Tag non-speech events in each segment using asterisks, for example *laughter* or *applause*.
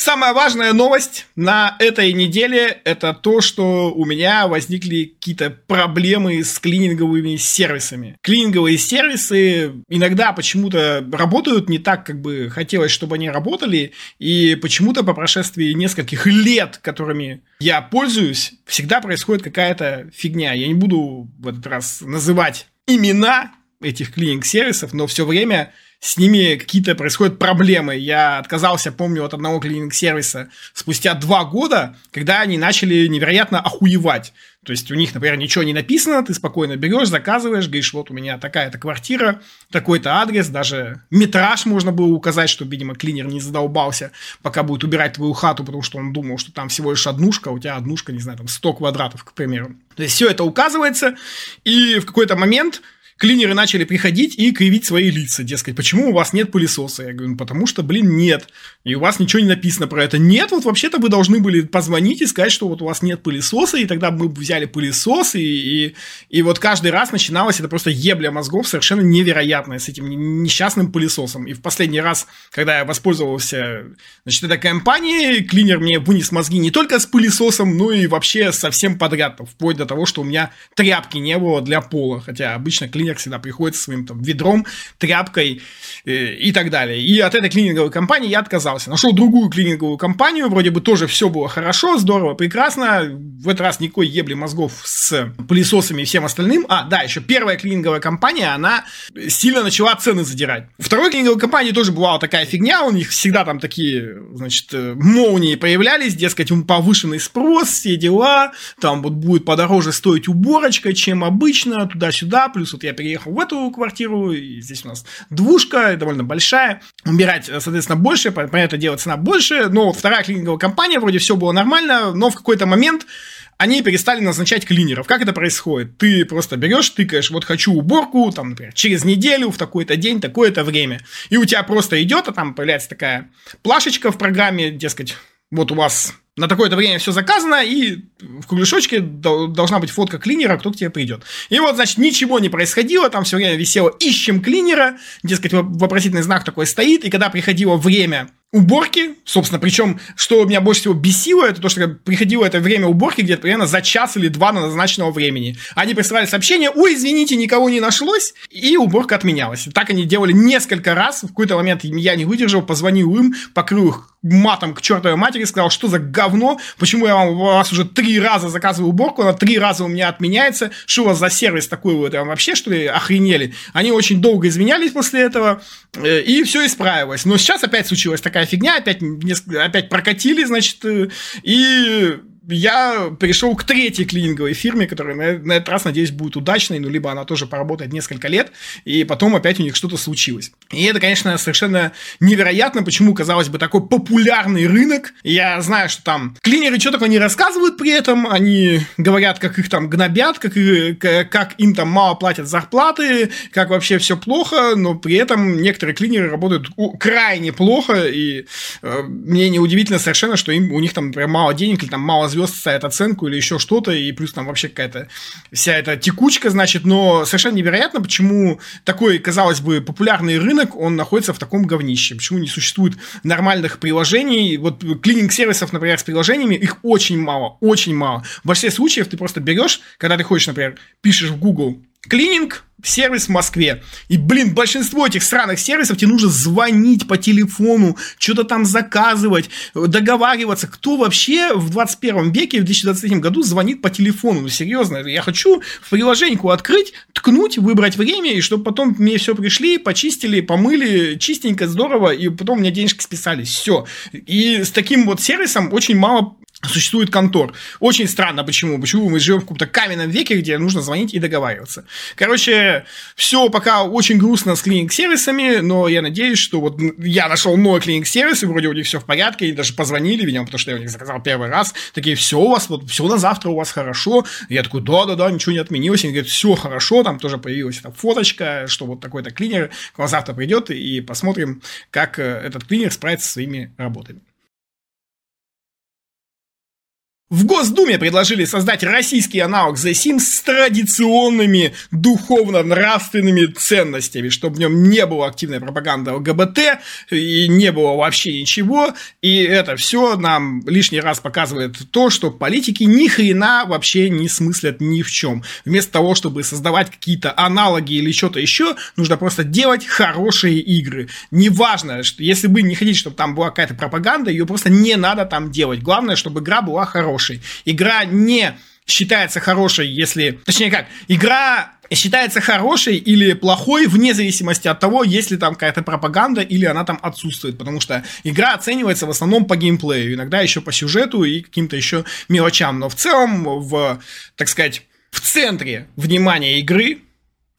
Самая важная новость на этой неделе – это то, что у меня возникли какие-то проблемы с клининговыми сервисами. Клининговые сервисы иногда почему-то работают не так, как бы хотелось, чтобы они работали, и почему-то по прошествии нескольких лет, которыми я пользуюсь, всегда происходит какая-то фигня. Я не буду в этот раз называть имена этих клининг-сервисов, но все время с ними какие-то происходят проблемы. Я отказался, помню, от одного клининг-сервиса спустя два года, когда они начали невероятно охуевать. То есть у них, например, ничего не написано, ты спокойно берешь, заказываешь, говоришь, вот у меня такая-то квартира, такой-то адрес, даже метраж можно было указать, чтобы, видимо, клинер не задолбался, пока будет убирать твою хату, потому что он думал, что там всего лишь однушка, а у тебя однушка, не знаю, там 100 квадратов, к примеру. То есть все это указывается, и в какой-то момент клинеры начали приходить и кривить свои лица, дескать, почему у вас нет пылесоса? Я говорю, ну, потому что, блин, нет. И у вас ничего не написано про это. Нет, вот вообще-то вы должны были позвонить и сказать, что вот у вас нет пылесоса, и тогда мы взяли пылесос, и, и, и вот каждый раз начиналось это просто ебля мозгов совершенно невероятная с этим несчастным пылесосом. И в последний раз, когда я воспользовался, значит, этой компанией, клинер мне вынес мозги не только с пылесосом, но и вообще совсем подряд, вплоть до того, что у меня тряпки не было для пола, хотя обычно клинер клининг всегда приходит со своим там ведром, тряпкой э, и так далее. И от этой клининговой компании я отказался. Нашел другую клининговую компанию, вроде бы тоже все было хорошо, здорово, прекрасно. В этот раз никакой ебли мозгов с пылесосами и всем остальным. А, да, еще первая клининговая компания, она сильно начала цены задирать. Второй клининговой компании тоже бывала такая фигня, у них всегда там такие, значит, э, молнии появлялись, дескать, повышенный спрос, все дела, там вот будет подороже стоить уборочка, чем обычно, туда-сюда, плюс вот я переехал в эту квартиру, и здесь у нас двушка, довольно большая, убирать, соответственно, больше, понятное дело, цена больше, но вторая клининговая компания, вроде все было нормально, но в какой-то момент они перестали назначать клинеров. Как это происходит? Ты просто берешь, тыкаешь, вот хочу уборку, там, например, через неделю, в такой-то день, такое-то время. И у тебя просто идет, а там появляется такая плашечка в программе, дескать, вот у вас на такое-то время все заказано, и в кругляшочке должна быть фотка клинера, кто к тебе придет. И вот, значит, ничего не происходило, там все время висело «ищем клинера», дескать, вопросительный знак такой стоит, и когда приходило время уборки, собственно, причем, что меня больше всего бесило, это то, что приходило это время уборки где-то примерно за час или два на назначенного времени. Они присылали сообщение, ой, извините, никого не нашлось, и уборка отменялась. Так они делали несколько раз, в какой-то момент я не выдержал, позвонил им, покрыл их матом к чертовой матери, сказал, что за говно, почему я вам вас уже три раза заказываю уборку, она три раза у меня отменяется, что у вас за сервис такой вот, там вообще что ли охренели? Они очень долго изменялись после этого, э, и все исправилось. Но сейчас опять случилась такая фигня, опять, опять прокатили, значит, э, и я перешел к третьей клининговой фирме, которая на, на этот раз, надеюсь, будет удачной, ну, либо она тоже поработает несколько лет, и потом опять у них что-то случилось. И это, конечно, совершенно невероятно, почему, казалось бы, такой популярный рынок. Я знаю, что там клинеры что такое не рассказывают при этом, они говорят, как их там гнобят, как, как им там мало платят зарплаты, как вообще все плохо, но при этом некоторые клинеры работают крайне плохо, и э, мне неудивительно совершенно, что им, у них там, например, мало денег или там мало звезд звезд ставят оценку или еще что-то, и плюс там вообще какая-то вся эта текучка, значит, но совершенно невероятно, почему такой, казалось бы, популярный рынок, он находится в таком говнище, почему не существует нормальных приложений, вот клининг-сервисов, например, с приложениями, их очень мало, очень мало. В большинстве случаев ты просто берешь, когда ты хочешь, например, пишешь в Google клининг, сервис в Москве. И, блин, большинство этих сраных сервисов тебе нужно звонить по телефону, что-то там заказывать, договариваться. Кто вообще в 21 веке, в 2023 году звонит по телефону? Ну, серьезно, я хочу в приложеньку открыть, ткнуть, выбрать время, и чтобы потом мне все пришли, почистили, помыли, чистенько, здорово, и потом мне денежки списались. Все. И с таким вот сервисом очень мало существует контор. Очень странно, почему. Почему мы живем в каком-то каменном веке, где нужно звонить и договариваться. Короче, все пока очень грустно с клиник-сервисами, но я надеюсь, что вот я нашел новый клиник-сервис, и вроде у них все в порядке, и даже позвонили, видимо, потому что я у них заказал первый раз. Такие, все у вас, вот все на завтра у вас хорошо. Я такой, да-да-да, ничего не отменилось. И они говорят, все хорошо, там тоже появилась эта фоточка, что вот такой-то клинер к вам завтра придет, и посмотрим, как э, этот клинер справится со своими работами. В Госдуме предложили создать российский аналог The Sims с традиционными духовно-нравственными ценностями, чтобы в нем не было активной пропаганды ЛГБТ и не было вообще ничего. И это все нам лишний раз показывает то, что политики ни хрена вообще не смыслят ни в чем. Вместо того, чтобы создавать какие-то аналоги или что-то еще, нужно просто делать хорошие игры. Неважно, что если вы не хотите, чтобы там была какая-то пропаганда, ее просто не надо там делать. Главное, чтобы игра была хорошая хорошей. Игра не считается хорошей, если... Точнее как, игра считается хорошей или плохой вне зависимости от того, есть ли там какая-то пропаганда или она там отсутствует, потому что игра оценивается в основном по геймплею, иногда еще по сюжету и каким-то еще мелочам, но в целом, в, так сказать, в центре внимания игры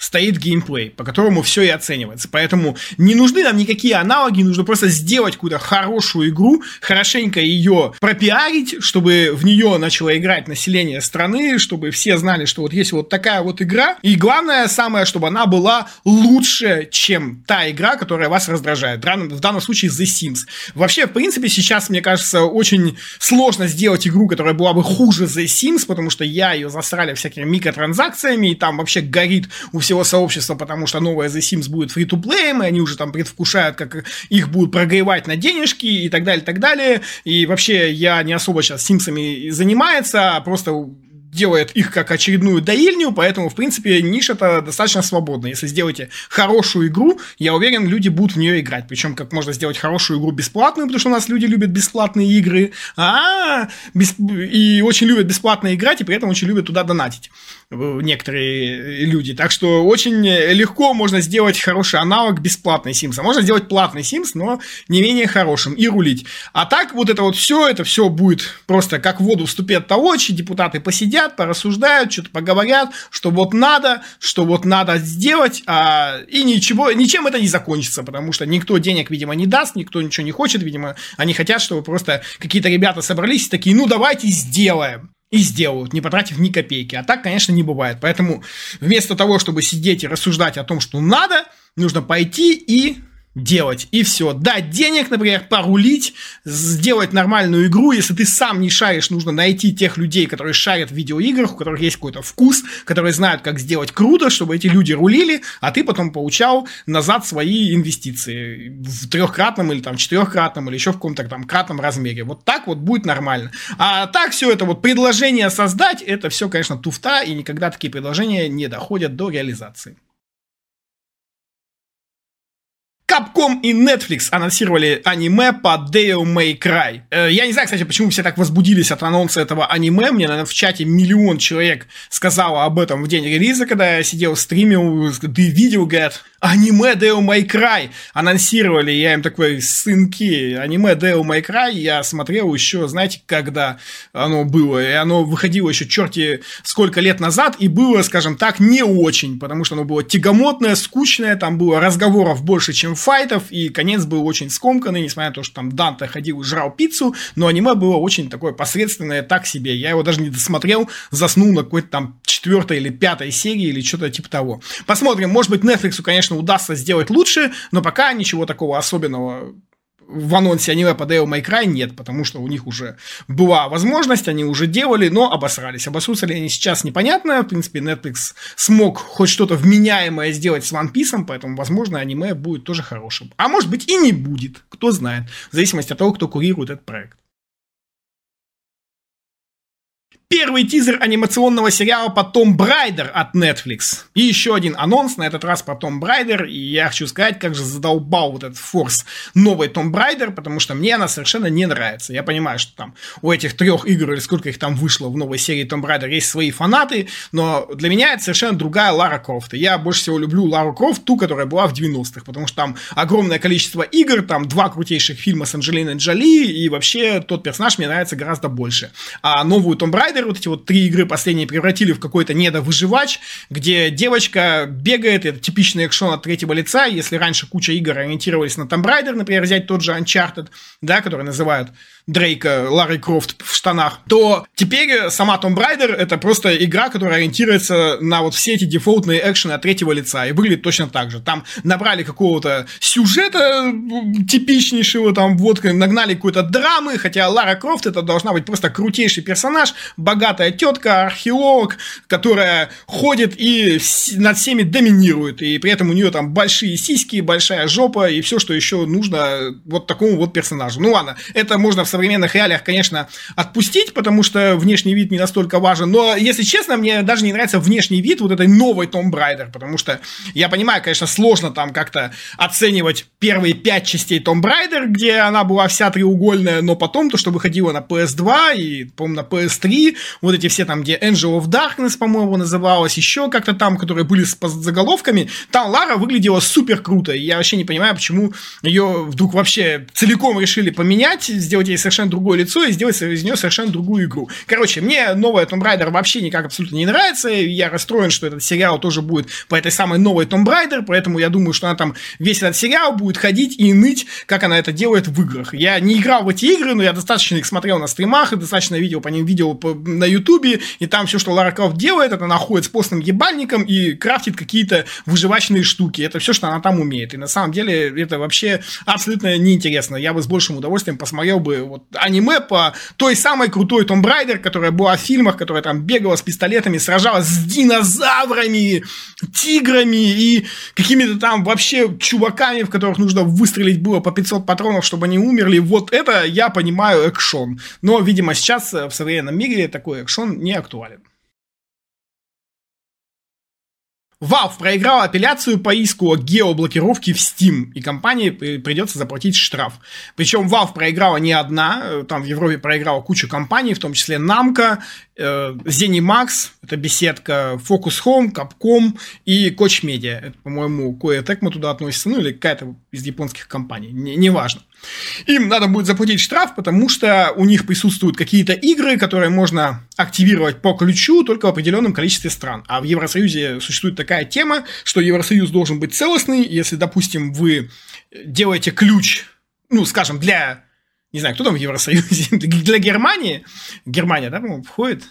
стоит геймплей, по которому все и оценивается. Поэтому не нужны нам никакие аналоги, нужно просто сделать какую-то хорошую игру, хорошенько ее пропиарить, чтобы в нее начало играть население страны, чтобы все знали, что вот есть вот такая вот игра. И главное, самое, чтобы она была лучше, чем та игра, которая вас раздражает. В данном случае The Sims. Вообще, в принципе, сейчас, мне кажется, очень сложно сделать игру, которая была бы хуже The Sims, потому что я ее засрали всякими микротранзакциями, и там вообще горит у всех всего сообщества, потому что новая The Sims будет free-to-play, и они уже там предвкушают, как их будут прогревать на денежки и так далее, так далее. И вообще я не особо сейчас Симсами занимается, а просто делает их как очередную доильню, поэтому, в принципе, ниша-то достаточно свободна. Если сделаете хорошую игру, я уверен, люди будут в нее играть. Причем, как можно сделать хорошую игру бесплатную, потому что у нас люди любят бесплатные игры, а, бес... и очень любят бесплатно играть, и при этом очень любят туда донатить некоторые люди. Так что очень легко можно сделать хороший аналог бесплатной Sims. А можно сделать платный Sims, но не менее хорошим и рулить. А так вот это вот все, это все будет просто как в воду вступят толочи, депутаты посидят, порассуждают, что-то поговорят, что вот надо, что вот надо сделать, а, и ничего, ничем это не закончится, потому что никто денег, видимо, не даст, никто ничего не хочет, видимо, они хотят, чтобы просто какие-то ребята собрались и такие, ну давайте сделаем и сделают, не потратив ни копейки. А так, конечно, не бывает. Поэтому вместо того, чтобы сидеть и рассуждать о том, что надо, нужно пойти и делать, и все. Дать денег, например, порулить, сделать нормальную игру. Если ты сам не шаришь, нужно найти тех людей, которые шарят в видеоиграх, у которых есть какой-то вкус, которые знают, как сделать круто, чтобы эти люди рулили, а ты потом получал назад свои инвестиции в трехкратном или там четырехкратном или еще в каком-то там кратном размере. Вот так вот будет нормально. А так все это вот предложение создать, это все, конечно, туфта, и никогда такие предложения не доходят до реализации. Capcom и Netflix анонсировали аниме по Devil May Cry. Э, я не знаю, кстати, почему все так возбудились от анонса этого аниме. Мне, наверное, в чате миллион человек сказало об этом в день релиза, когда я сидел, стримил, ты видел, говорят, аниме Devil May Cry анонсировали. Я им такой, сынки, аниме Devil May Cry я смотрел еще, знаете, когда оно было. И оно выходило еще черти сколько лет назад, и было, скажем так, не очень, потому что оно было тягомотное, скучное, там было разговоров больше, чем файтов, и конец был очень скомканный, несмотря на то, что там Данте ходил и жрал пиццу, но аниме было очень такое посредственное, так себе. Я его даже не досмотрел, заснул на какой-то там четвертой или пятой серии или что-то типа того. Посмотрим, может быть, Netflix, конечно, удастся сделать лучше, но пока ничего такого особенного в анонсе аниме по Devil May Cry нет, потому что у них уже была возможность, они уже делали, но обосрались. Обосрутся ли они сейчас, непонятно. В принципе, Netflix смог хоть что-то вменяемое сделать с One Piece, поэтому, возможно, аниме будет тоже хорошим. А может быть и не будет, кто знает, в зависимости от того, кто курирует этот проект первый тизер анимационного сериала по Tomb Raider от Netflix. И еще один анонс, на этот раз по Tomb Raider. И я хочу сказать, как же задолбал вот этот форс новый Tomb Raider, потому что мне она совершенно не нравится. Я понимаю, что там у этих трех игр, или сколько их там вышло в новой серии Tomb Raider, есть свои фанаты, но для меня это совершенно другая Лара Крофт. И я больше всего люблю Лару Крофт, ту, которая была в 90-х, потому что там огромное количество игр, там два крутейших фильма с Анджелиной Джоли, и вообще тот персонаж мне нравится гораздо больше. А новую Том Брайдер вот эти вот три игры последние превратили в какой-то недовыживач, где девочка бегает, это типичный экшон от третьего лица, если раньше куча игр ориентировались на Tomb Raider, например, взять тот же Uncharted, да, который называют Дрейка, Ларри Крофт в штанах, то теперь сама Tomb Raider это просто игра, которая ориентируется на вот все эти дефолтные экшены от третьего лица и выглядит точно так же. Там набрали какого-то сюжета типичнейшего, там вот нагнали какой-то драмы, хотя Лара Крофт это должна быть просто крутейший персонаж, богатая тетка, археолог, которая ходит и над всеми доминирует, и при этом у нее там большие сиськи, большая жопа и все, что еще нужно вот такому вот персонажу. Ну ладно, это можно в современных реалиях, конечно, отпустить, потому что внешний вид не настолько важен, но, если честно, мне даже не нравится внешний вид вот этой новой Tomb Raider, потому что я понимаю, конечно, сложно там как-то оценивать первые пять частей Tomb Raider, где она была вся треугольная, но потом то, что выходило на PS2 и, по-моему, на PS3, вот эти все там, где Angel of Darkness, по-моему, называлась, еще как-то там, которые были с заголовками, там Лара выглядела супер круто, и я вообще не понимаю, почему ее вдруг вообще целиком решили поменять, сделать ей совершенно другое лицо и сделать из нее совершенно другую игру. Короче, мне новая Tomb Raider вообще никак абсолютно не нравится, я расстроен, что этот сериал тоже будет по этой самой новой Tomb Raider, поэтому я думаю, что она там весь этот сериал будет ходить и ныть, как она это делает в играх. Я не играл в эти игры, но я достаточно их смотрел на стримах, и достаточно видео по ним видео на ютубе, и там все, что Лара Крофт делает, это она ходит с постным ебальником и крафтит какие-то выживачные штуки. Это все, что она там умеет. И на самом деле это вообще абсолютно неинтересно. Я бы с большим удовольствием посмотрел бы вот аниме по той самой крутой Tomb Raider, которая была в фильмах, которая там бегала с пистолетами, сражалась с динозаврами, тиграми и какими-то там вообще чуваками, в которых нужно выстрелить было по 500 патронов, чтобы они умерли. Вот это я понимаю экшон. Но, видимо, сейчас в современном мире такой экшон не актуален. Valve проиграл апелляцию по иску о геоблокировке в Steam, и компании придется заплатить штраф. Причем Valve проиграла не одна, э, там в Европе проиграла куча компаний, в том числе Namco, э, ZeniMax, это беседка, Focus Home, Capcom и Koch Media. Это, по-моему, кое мы туда относится, ну или какая-то из японских компаний, неважно. Не им надо будет заплатить штраф, потому что у них присутствуют какие-то игры, которые можно активировать по ключу только в определенном количестве стран. А в Евросоюзе существует такая тема, что Евросоюз должен быть целостный. Если, допустим, вы делаете ключ, ну, скажем, для не знаю, кто там в Евросоюзе, *laughs* для Германии, Германия, да, по-моему, входит,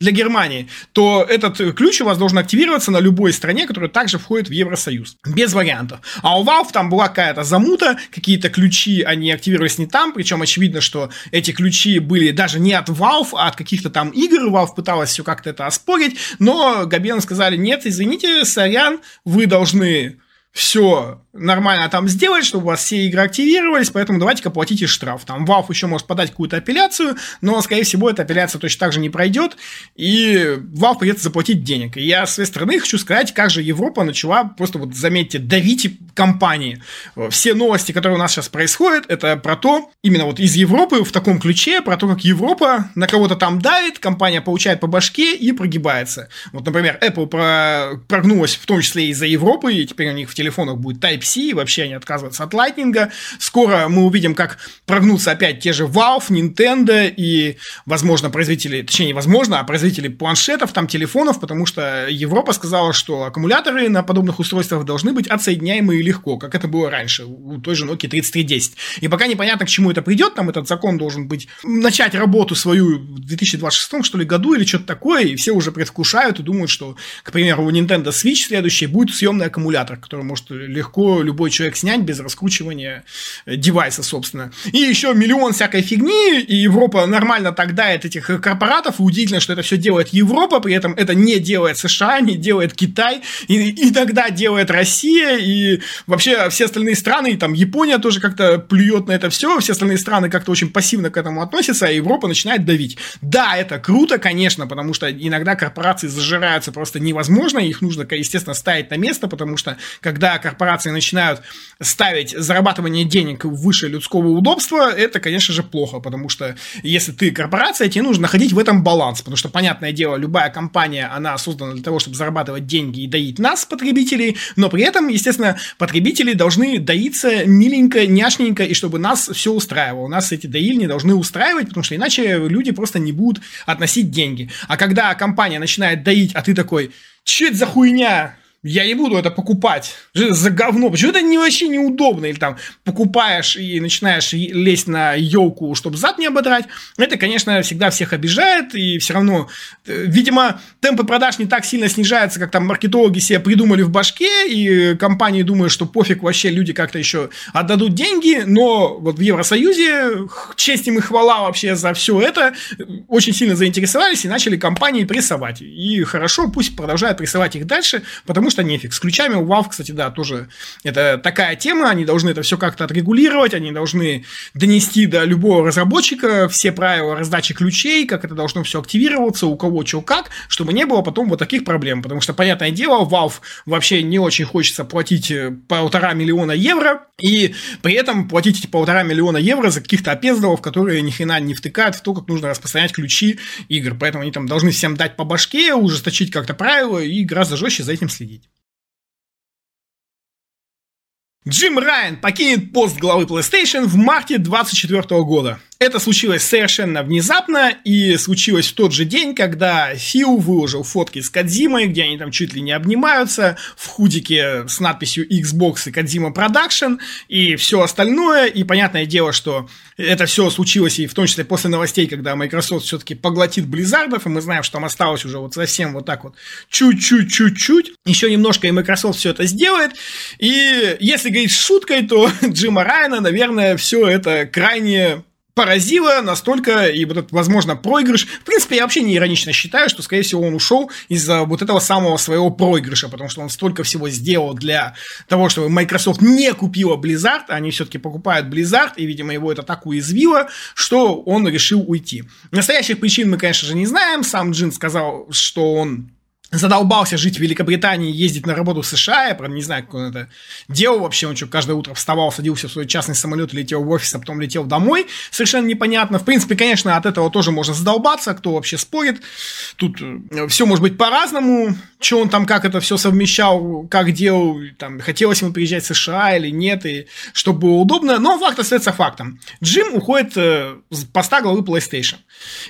для Германии, то этот ключ у вас должен активироваться на любой стране, которая также входит в Евросоюз. Без вариантов. А у Valve там была какая-то замута, какие-то ключи, они активировались не там, причем очевидно, что эти ключи были даже не от Valve, а от каких-то там игр. Valve пыталась все как-то это оспорить, но Габен сказали, нет, извините, сорян, вы должны все нормально там сделать, чтобы у вас все игры активировались, поэтому давайте-ка платите штраф. Там Valve еще может подать какую-то апелляцию, но, скорее всего, эта апелляция точно так же не пройдет, и Valve придется заплатить денег. И я с своей стороны хочу сказать, как же Европа начала просто вот, заметьте, давить компании. Все новости, которые у нас сейчас происходят, это про то, именно вот из Европы в таком ключе, про то, как Европа на кого-то там давит, компания получает по башке и прогибается. Вот, например, Apple прогнулась в том числе из-за Европы, и теперь у них в телефонах будет Type-C, вообще они отказываются от Lightning. Скоро мы увидим, как прогнутся опять те же Valve, Nintendo и, возможно, производители, точнее, не возможно, а производители планшетов, там, телефонов, потому что Европа сказала, что аккумуляторы на подобных устройствах должны быть отсоединяемые легко, как это было раньше у той же Nokia 3310. И пока непонятно, к чему это придет, там этот закон должен быть, начать работу свою в 2026 что ли году или что-то такое, и все уже предвкушают и думают, что, к примеру, у Nintendo Switch следующий будет съемный аккумулятор, который может легко любой человек снять без раскручивания э, девайса, собственно. И еще миллион всякой фигни, и Европа нормально так дает этих корпоратов, и удивительно, что это все делает Европа, при этом это не делает США, не делает Китай, и иногда делает Россия, и вообще все остальные страны, и там Япония тоже как-то плюет на это все, все остальные страны как-то очень пассивно к этому относятся, а Европа начинает давить. Да, это круто, конечно, потому что иногда корпорации зажираются просто невозможно, их нужно, естественно, ставить на место, потому что когда корпорации начинают ставить зарабатывание денег выше людского удобства, это, конечно же, плохо, потому что если ты корпорация, тебе нужно находить в этом баланс, потому что, понятное дело, любая компания, она создана для того, чтобы зарабатывать деньги и доить нас, потребителей, но при этом, естественно, потребители должны доиться миленько, няшненько, и чтобы нас все устраивало. Нас эти доильни должны устраивать, потому что иначе люди просто не будут относить деньги. А когда компания начинает доить, а ты такой, что это за хуйня? Я не буду это покупать за говно. Почему это не вообще неудобно? Или там покупаешь и начинаешь лезть на елку, чтобы зад не ободрать. Это, конечно, всегда всех обижает. И все равно, э, видимо, темпы продаж не так сильно снижаются, как там маркетологи себе придумали в башке. И компании думают, что пофиг вообще, люди как-то еще отдадут деньги. Но вот в Евросоюзе, честь им и хвала вообще за все это, очень сильно заинтересовались и начали компании прессовать. И хорошо, пусть продолжают прессовать их дальше, потому потому что нефиг. С ключами у Valve, кстати, да, тоже это такая тема, они должны это все как-то отрегулировать, они должны донести до любого разработчика все правила раздачи ключей, как это должно все активироваться, у кого что как, чтобы не было потом вот таких проблем, потому что, понятное дело, Valve вообще не очень хочется платить э, полтора миллиона евро, и при этом платить эти полтора миллиона евро за каких-то опездалов, которые ни хрена не втыкают в то, как нужно распространять ключи игр, поэтому они там должны всем дать по башке, ужесточить как-то правила и гораздо жестче за этим следить. Джим Райан покинет пост главы PlayStation в марте 2024 года. Это случилось совершенно внезапно и случилось в тот же день, когда Фил выложил фотки с Кадзимой, где они там чуть ли не обнимаются, в худике с надписью Xbox и Кадзима Production и все остальное. И понятное дело, что это все случилось и в том числе после новостей, когда Microsoft все-таки поглотит Blizzard ов, и мы знаем, что там осталось уже вот совсем вот так вот чуть-чуть-чуть-чуть. Еще немножко и Microsoft все это сделает. И если говорить шуткой, то *laughs* Джима Райана, наверное, все это крайне поразило настолько, и вот этот, возможно, проигрыш. В принципе, я вообще не иронично считаю, что, скорее всего, он ушел из-за вот этого самого своего проигрыша, потому что он столько всего сделал для того, чтобы Microsoft не купила Blizzard, они все-таки покупают Blizzard, и, видимо, его это так уязвило, что он решил уйти. Настоящих причин мы, конечно же, не знаем. Сам Джин сказал, что он задолбался жить в Великобритании, ездить на работу в США, я, правда, не знаю, как он это делал вообще, он что, каждое утро вставал, садился в свой частный самолет, летел в офис, а потом летел домой, совершенно непонятно. В принципе, конечно, от этого тоже можно задолбаться, кто вообще спорит. Тут э, все может быть по-разному, что он там, как это все совмещал, как делал, там, хотелось ему приезжать в США или нет, и чтобы было удобно, но факт остается фактом. Джим уходит э, с поста главы PlayStation.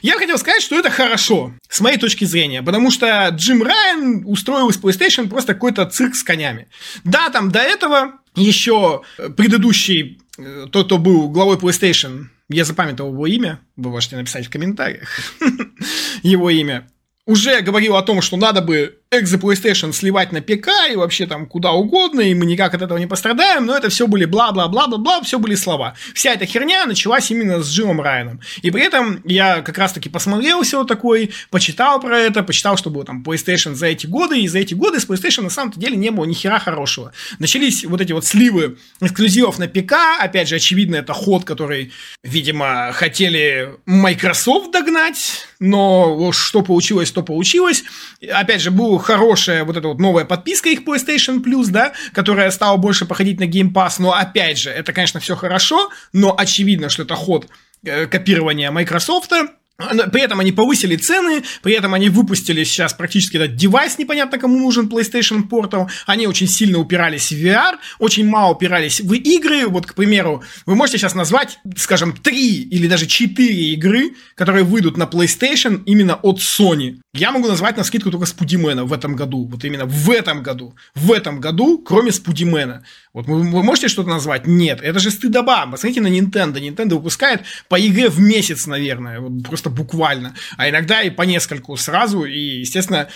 Я хотел сказать, что это хорошо, с моей точки зрения, потому что Джим Райан устроил из PlayStation просто какой-то цирк с конями. Да, там до этого еще предыдущий, э, тот, кто был главой PlayStation, я запамятовал его имя, вы можете написать в комментариях *laughs* его имя, уже говорил о том, что надо бы экзо PlayStation сливать на ПК и вообще там куда угодно, и мы никак от этого не пострадаем, но это все были бла-бла-бла-бла-бла, все были слова. Вся эта херня началась именно с Джимом Райаном. И при этом я как раз-таки посмотрел все такой, почитал про это, почитал, что было там PlayStation за эти годы, и за эти годы с PlayStation на самом-то деле не было ни хера хорошего. Начались вот эти вот сливы эксклюзивов на ПК, опять же, очевидно, это ход, который, видимо, хотели Microsoft догнать, но что получилось, то получилось. Опять же, был хорошая вот эта вот новая подписка их PlayStation Plus, да, которая стала больше походить на Game Pass, но опять же, это, конечно, все хорошо, но очевидно, что это ход э, копирования Microsoft, при этом они повысили цены, при этом они выпустили сейчас практически этот девайс, непонятно кому нужен, PlayStation Portal. Они очень сильно упирались в VR, очень мало упирались в игры. Вот, к примеру, вы можете сейчас назвать, скажем, три или даже четыре игры, которые выйдут на PlayStation именно от Sony. Я могу назвать на скидку только Спудимена в этом году. Вот именно в этом году. В этом году, кроме Спудимена. Вот вы, можете что-то назвать? Нет. Это же стыдоба. Посмотрите на Nintendo. Nintendo выпускает по игре в месяц, наверное. Вот просто буквально. А иногда и по нескольку сразу. И, естественно,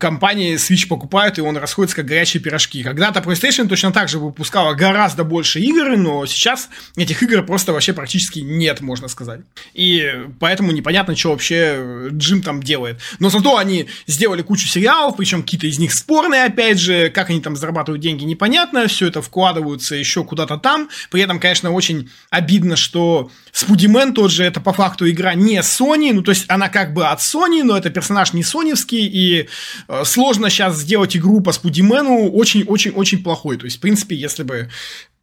компании Switch покупают, и он расходится как горячие пирожки. Когда-то PlayStation точно так же выпускала гораздо больше игр, но сейчас этих игр просто вообще практически нет, можно сказать. И поэтому непонятно, что вообще Джим там делает. Но зато они сделали кучу сериалов, причем какие-то из них спорные, опять же, как они там зарабатывают деньги, непонятно, все это вкладываются еще куда-то там. При этом, конечно, очень обидно, что Спудимен тот же, это по факту игра не Sony, ну то есть она как бы от Sony, но это персонаж не соневский, и э, сложно сейчас сделать игру по Спудимену очень-очень-очень плохой. То есть, в принципе, если бы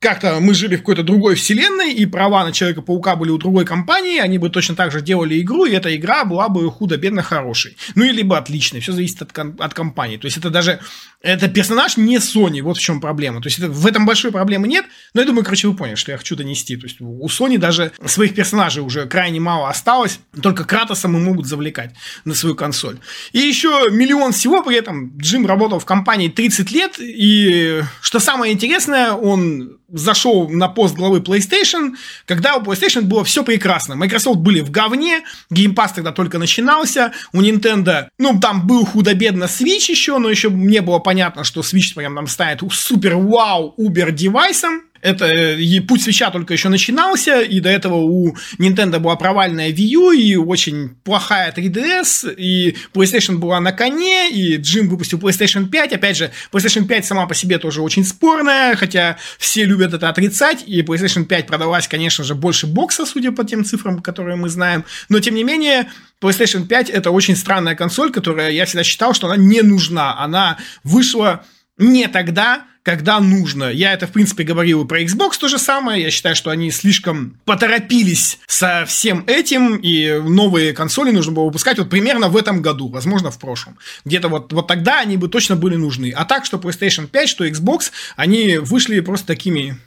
как-то мы жили в какой-то другой вселенной, и права на Человека-паука были у другой компании, они бы точно так же делали игру, и эта игра была бы худо-бедно хорошей. Ну, или бы отличной, все зависит от, от компании. То есть, это даже, это персонаж не Sony, вот в чем проблема. То есть, это, в этом большой проблемы нет, но я думаю, короче, вы поняли, что я хочу донести. То есть, у Sony даже своих персонажей уже крайне мало осталось, только Кратоса мы могут завлекать на свою консоль. И еще миллион всего, при этом Джим работал в компании 30 лет, и что самое интересное, он зашел на пост главы PlayStation, когда у PlayStation было все прекрасно. Microsoft были в говне, Game Pass тогда только начинался, у Nintendo, ну, там был худо-бедно Switch еще, но еще не было понятно, что Switch прям там станет супер-вау убер девайсом, это и путь свеча только еще начинался, и до этого у Nintendo была провальная Wii U, и очень плохая 3DS, и PlayStation была на коне, и Джим выпустил PlayStation 5. Опять же, PlayStation 5 сама по себе тоже очень спорная, хотя все любят это отрицать, и PlayStation 5 продалась, конечно же, больше бокса, судя по тем цифрам, которые мы знаем. Но, тем не менее, PlayStation 5 это очень странная консоль, которая я всегда считал, что она не нужна. Она вышла не тогда, когда нужно. Я это, в принципе, говорил и про Xbox то же самое. Я считаю, что они слишком поторопились со всем этим, и новые консоли нужно было выпускать вот примерно в этом году, возможно, в прошлом. Где-то вот, вот тогда они бы точно были нужны. А так, что PlayStation 5, что Xbox, они вышли просто такими...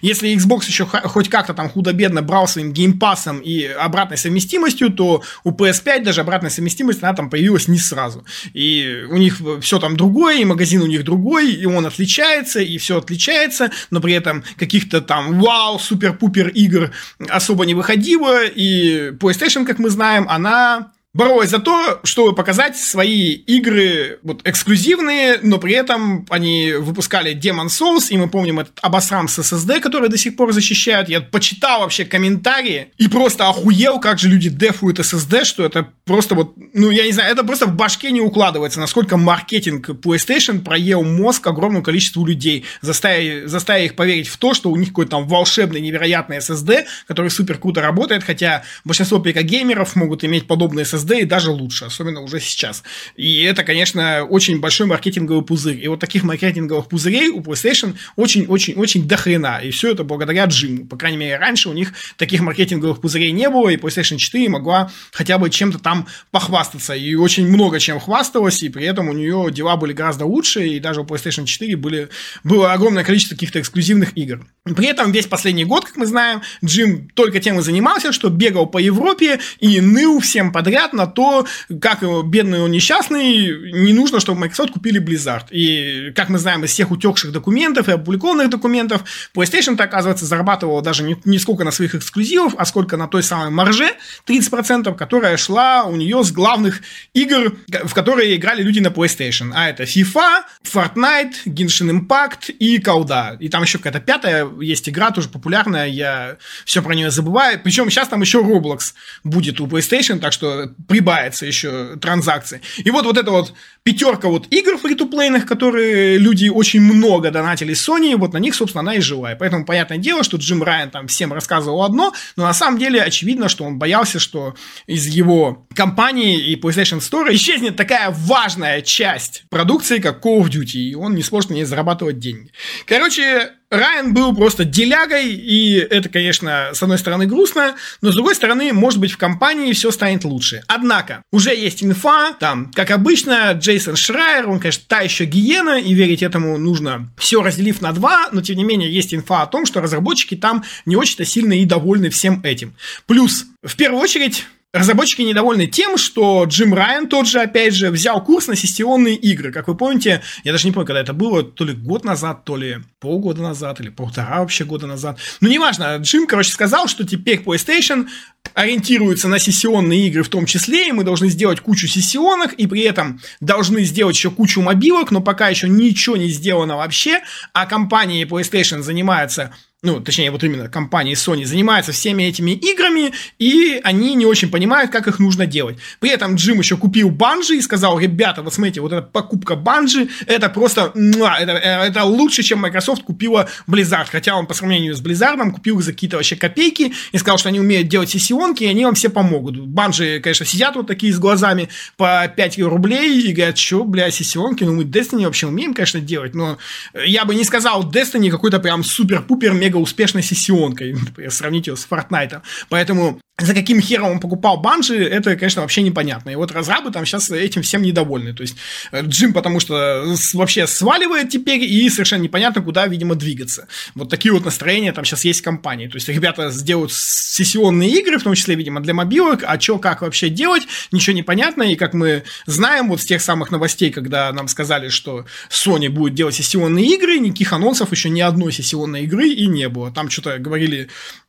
Если Xbox еще хоть как-то там худо-бедно брал своим геймпасом и обратной совместимостью, то у PS5 даже обратная совместимость, она там появилась не сразу. И у них все там другое, и магазин у них другой, и он отличается, и все отличается, но при этом каких-то там вау, супер-пупер игр особо не выходило, и PlayStation, как мы знаем, она боролась за то, чтобы показать свои игры вот, эксклюзивные, но при этом они выпускали Demon Souls, и мы помним этот обосрам с SSD, который до сих пор защищают. Я почитал вообще комментарии и просто охуел, как же люди дефуют SSD, что это просто вот, ну, я не знаю, это просто в башке не укладывается, насколько маркетинг PlayStation проел мозг огромному количеству людей, заставив, заставив их поверить в то, что у них какой-то там волшебный, невероятный SSD, который супер круто работает, хотя большинство ПК-геймеров могут иметь подобные SSD SSD и даже лучше, особенно уже сейчас. И это, конечно, очень большой маркетинговый пузырь. И вот таких маркетинговых пузырей у PlayStation очень-очень-очень дохрена. И все это благодаря Джиму. По крайней мере, раньше у них таких маркетинговых пузырей не было, и PlayStation 4 могла хотя бы чем-то там похвастаться. И очень много чем хвасталась, и при этом у нее дела были гораздо лучше, и даже у PlayStation 4 были, было огромное количество каких-то эксклюзивных игр. При этом весь последний год, как мы знаем, Джим только тем и занимался, что бегал по Европе и ныл всем подряд на то, как бедный он несчастный, не нужно, чтобы Microsoft купили Blizzard. И, как мы знаем из всех утекших документов и опубликованных документов, PlayStation-то, оказывается, зарабатывала даже не, не сколько на своих эксклюзивов, а сколько на той самой марже 30%, которая шла у нее с главных игр, в которые играли люди на PlayStation. А это FIFA, Fortnite, Genshin Impact и Колда. И там еще какая-то пятая есть игра, тоже популярная, я все про нее забываю. Причем сейчас там еще Roblox будет у PlayStation, так что прибавится еще транзакции. И вот, вот эта вот пятерка вот игр фри то которые люди очень много донатили Sony, вот на них, собственно, она и жила. И поэтому понятное дело, что Джим Райан там всем рассказывал одно, но на самом деле очевидно, что он боялся, что из его компании и PlayStation Store исчезнет такая важная часть продукции, как Call of Duty, и он не сможет на ней зарабатывать деньги. Короче, Райан был просто делягой, и это, конечно, с одной стороны грустно, но с другой стороны, может быть, в компании все станет лучше. Однако, уже есть инфа, там, как обычно, Джейсон Шрайер, он, конечно, та еще гиена, и верить этому нужно все разделив на два, но, тем не менее, есть инфа о том, что разработчики там не очень-то сильно и довольны всем этим. Плюс, в первую очередь, Разработчики недовольны тем, что Джим Райан тот же, опять же, взял курс на сессионные игры. Как вы помните, я даже не помню, когда это было, то ли год назад, то ли полгода назад, или полтора вообще года назад. Ну, неважно, Джим, короче, сказал, что теперь PlayStation ориентируется на сессионные игры в том числе, и мы должны сделать кучу сессионок, и при этом должны сделать еще кучу мобилок, но пока еще ничего не сделано вообще, а компании PlayStation занимаются ну, точнее, вот именно компания Sony, занимается всеми этими играми, и они не очень понимают, как их нужно делать. При этом Джим еще купил банжи и сказал, ребята, вот смотрите, вот эта покупка банжи, это просто, это, это лучше, чем Microsoft купила Blizzard, хотя он по сравнению с Blizzard купил за какие-то вообще копейки и сказал, что они умеют делать сессионки, и они вам все помогут. Банжи, конечно, сидят вот такие с глазами по 5 рублей и говорят, что, бля, сессионки, ну мы Destiny вообще умеем, конечно, делать, но я бы не сказал Destiny какой-то прям супер-пупер мега успешной сессионкой, сравнить ее с Fortnite. Поэтому за каким хером он покупал банжи, это, конечно, вообще непонятно. И вот разрабы там сейчас этим всем недовольны. То есть э, Джим потому что вообще сваливает теперь, и совершенно непонятно, куда, видимо, двигаться. Вот такие вот настроения там сейчас есть в компании. То есть ребята сделают сессионные игры, в том числе, видимо, для мобилок, а что, как вообще делать, ничего не понятно. И как мы знаем вот с тех самых новостей, когда нам сказали, что Sony будет делать сессионные игры, никаких анонсов еще ни одной сессионной игры и не было. Там что-то говорили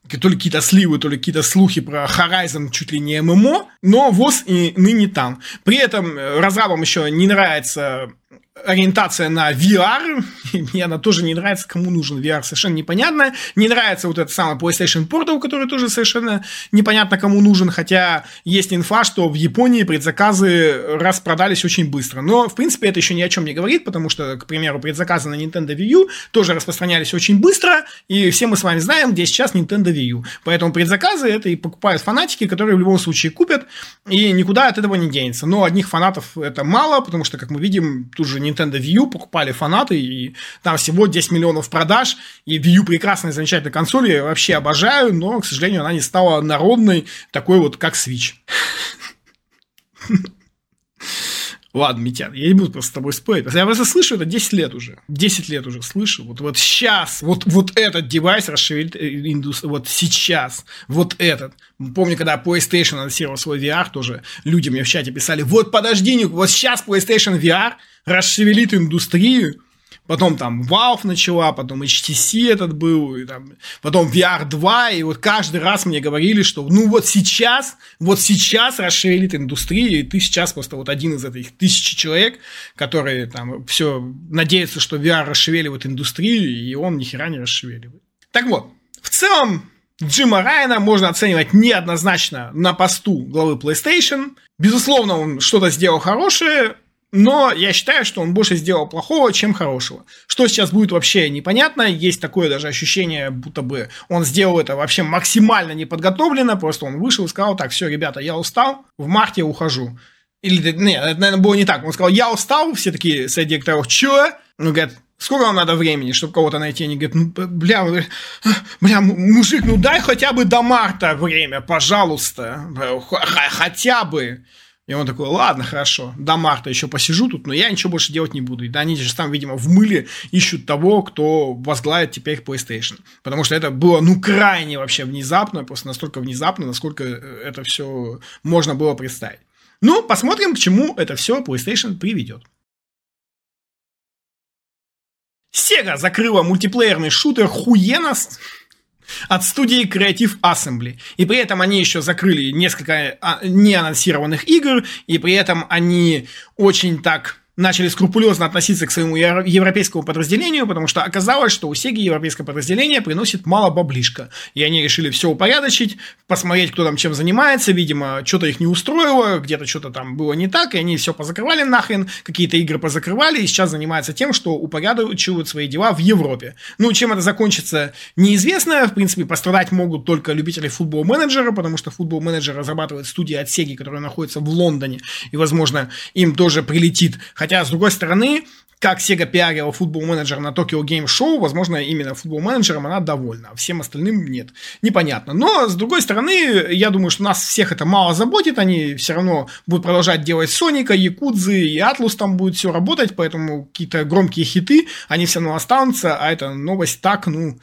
то ли какие-то сливы, то ли какие-то слухи про Horizon чуть ли не ММО, но ВОЗ и ныне там. При этом э, разрабам еще не нравится ориентация на VR, мне она тоже не нравится, кому нужен VR, совершенно непонятно. Не нравится вот этот самый PlayStation Portal, который тоже совершенно непонятно, кому нужен, хотя есть инфа, что в Японии предзаказы распродались очень быстро. Но, в принципе, это еще ни о чем не говорит, потому что, к примеру, предзаказы на Nintendo Wii U тоже распространялись очень быстро, и все мы с вами знаем, где сейчас Nintendo Wii U. Поэтому предзаказы это и покупают фанатики, которые в любом случае купят, и никуда от этого не денется. Но одних фанатов это мало, потому что, как мы видим, тут же Nintendo Wii U покупали фанаты, и там всего 10 миллионов продаж, и Wii U прекрасная, замечательная консоль, я вообще обожаю, но, к сожалению, она не стала народной, такой вот, как Switch. Ладно, Митян, я не буду просто с тобой спорить. Я просто слышу это 10 лет уже. 10 лет уже слышу. Вот, вот сейчас, вот, вот этот девайс расшевелит э, индустрию. Вот сейчас. Вот этот. Помню, когда PlayStation анонсировал свой VR, тоже люди мне в чате писали, вот подожди, вот сейчас PlayStation VR расшевелит индустрию, потом там Valve начала, потом HTC этот был, и там, потом VR 2, и вот каждый раз мне говорили, что ну вот сейчас, вот сейчас расшевелит индустрию, и ты сейчас просто вот один из этих тысячи человек, которые там все надеются, что VR расшевеливает индустрию, и он ни хера не расшевеливает. Так вот, в целом, Джима Райана можно оценивать неоднозначно на посту главы PlayStation. Безусловно, он что-то сделал хорошее, но я считаю, что он больше сделал плохого, чем хорошего. Что сейчас будет вообще непонятно. Есть такое даже ощущение, будто бы он сделал это вообще максимально неподготовленно. Просто он вышел и сказал, так, все, ребята, я устал, в марте ухожу. Или, нет, это, наверное, было не так. Он сказал, я устал, все такие среди директоров, чё? Он говорит, сколько вам надо времени, чтобы кого-то найти? Они говорят, ну, бля, бля, мужик, ну дай хотя бы до марта время, пожалуйста, хотя бы. И он такой, ладно, хорошо, до марта еще посижу тут, но я ничего больше делать не буду. И да, они же там, видимо, в мыле ищут того, кто возглавит теперь PlayStation. Потому что это было, ну, крайне вообще внезапно, просто настолько внезапно, насколько э, это все можно было представить. Ну, посмотрим, к чему это все PlayStation приведет. Sega закрыла мультиплеерный шутер Хуенос от студии Creative Assembly. И при этом они еще закрыли несколько а, неанонсированных игр, и при этом они очень так начали скрупулезно относиться к своему европейскому подразделению, потому что оказалось, что у Сеги европейское подразделение приносит мало баблишка. И они решили все упорядочить, посмотреть, кто там чем занимается. Видимо, что-то их не устроило, где-то что-то там было не так, и они все позакрывали нахрен, какие-то игры позакрывали, и сейчас занимаются тем, что упорядочивают свои дела в Европе. Ну, чем это закончится, неизвестно. В принципе, пострадать могут только любители футбол-менеджера, потому что футбол-менеджер разрабатывает студия от Сеги, которая находится в Лондоне, и, возможно, им тоже прилетит Хотя, с другой стороны, как Sega пиарила футбол менеджер на Tokyo Game Show, возможно, именно футбол менеджером она довольна, а всем остальным нет. Непонятно. Но, с другой стороны, я думаю, что нас всех это мало заботит, они все равно будут продолжать делать Соника, Якудзы и Атлус там будет все работать, поэтому какие-то громкие хиты, они все равно останутся, а эта новость так, ну,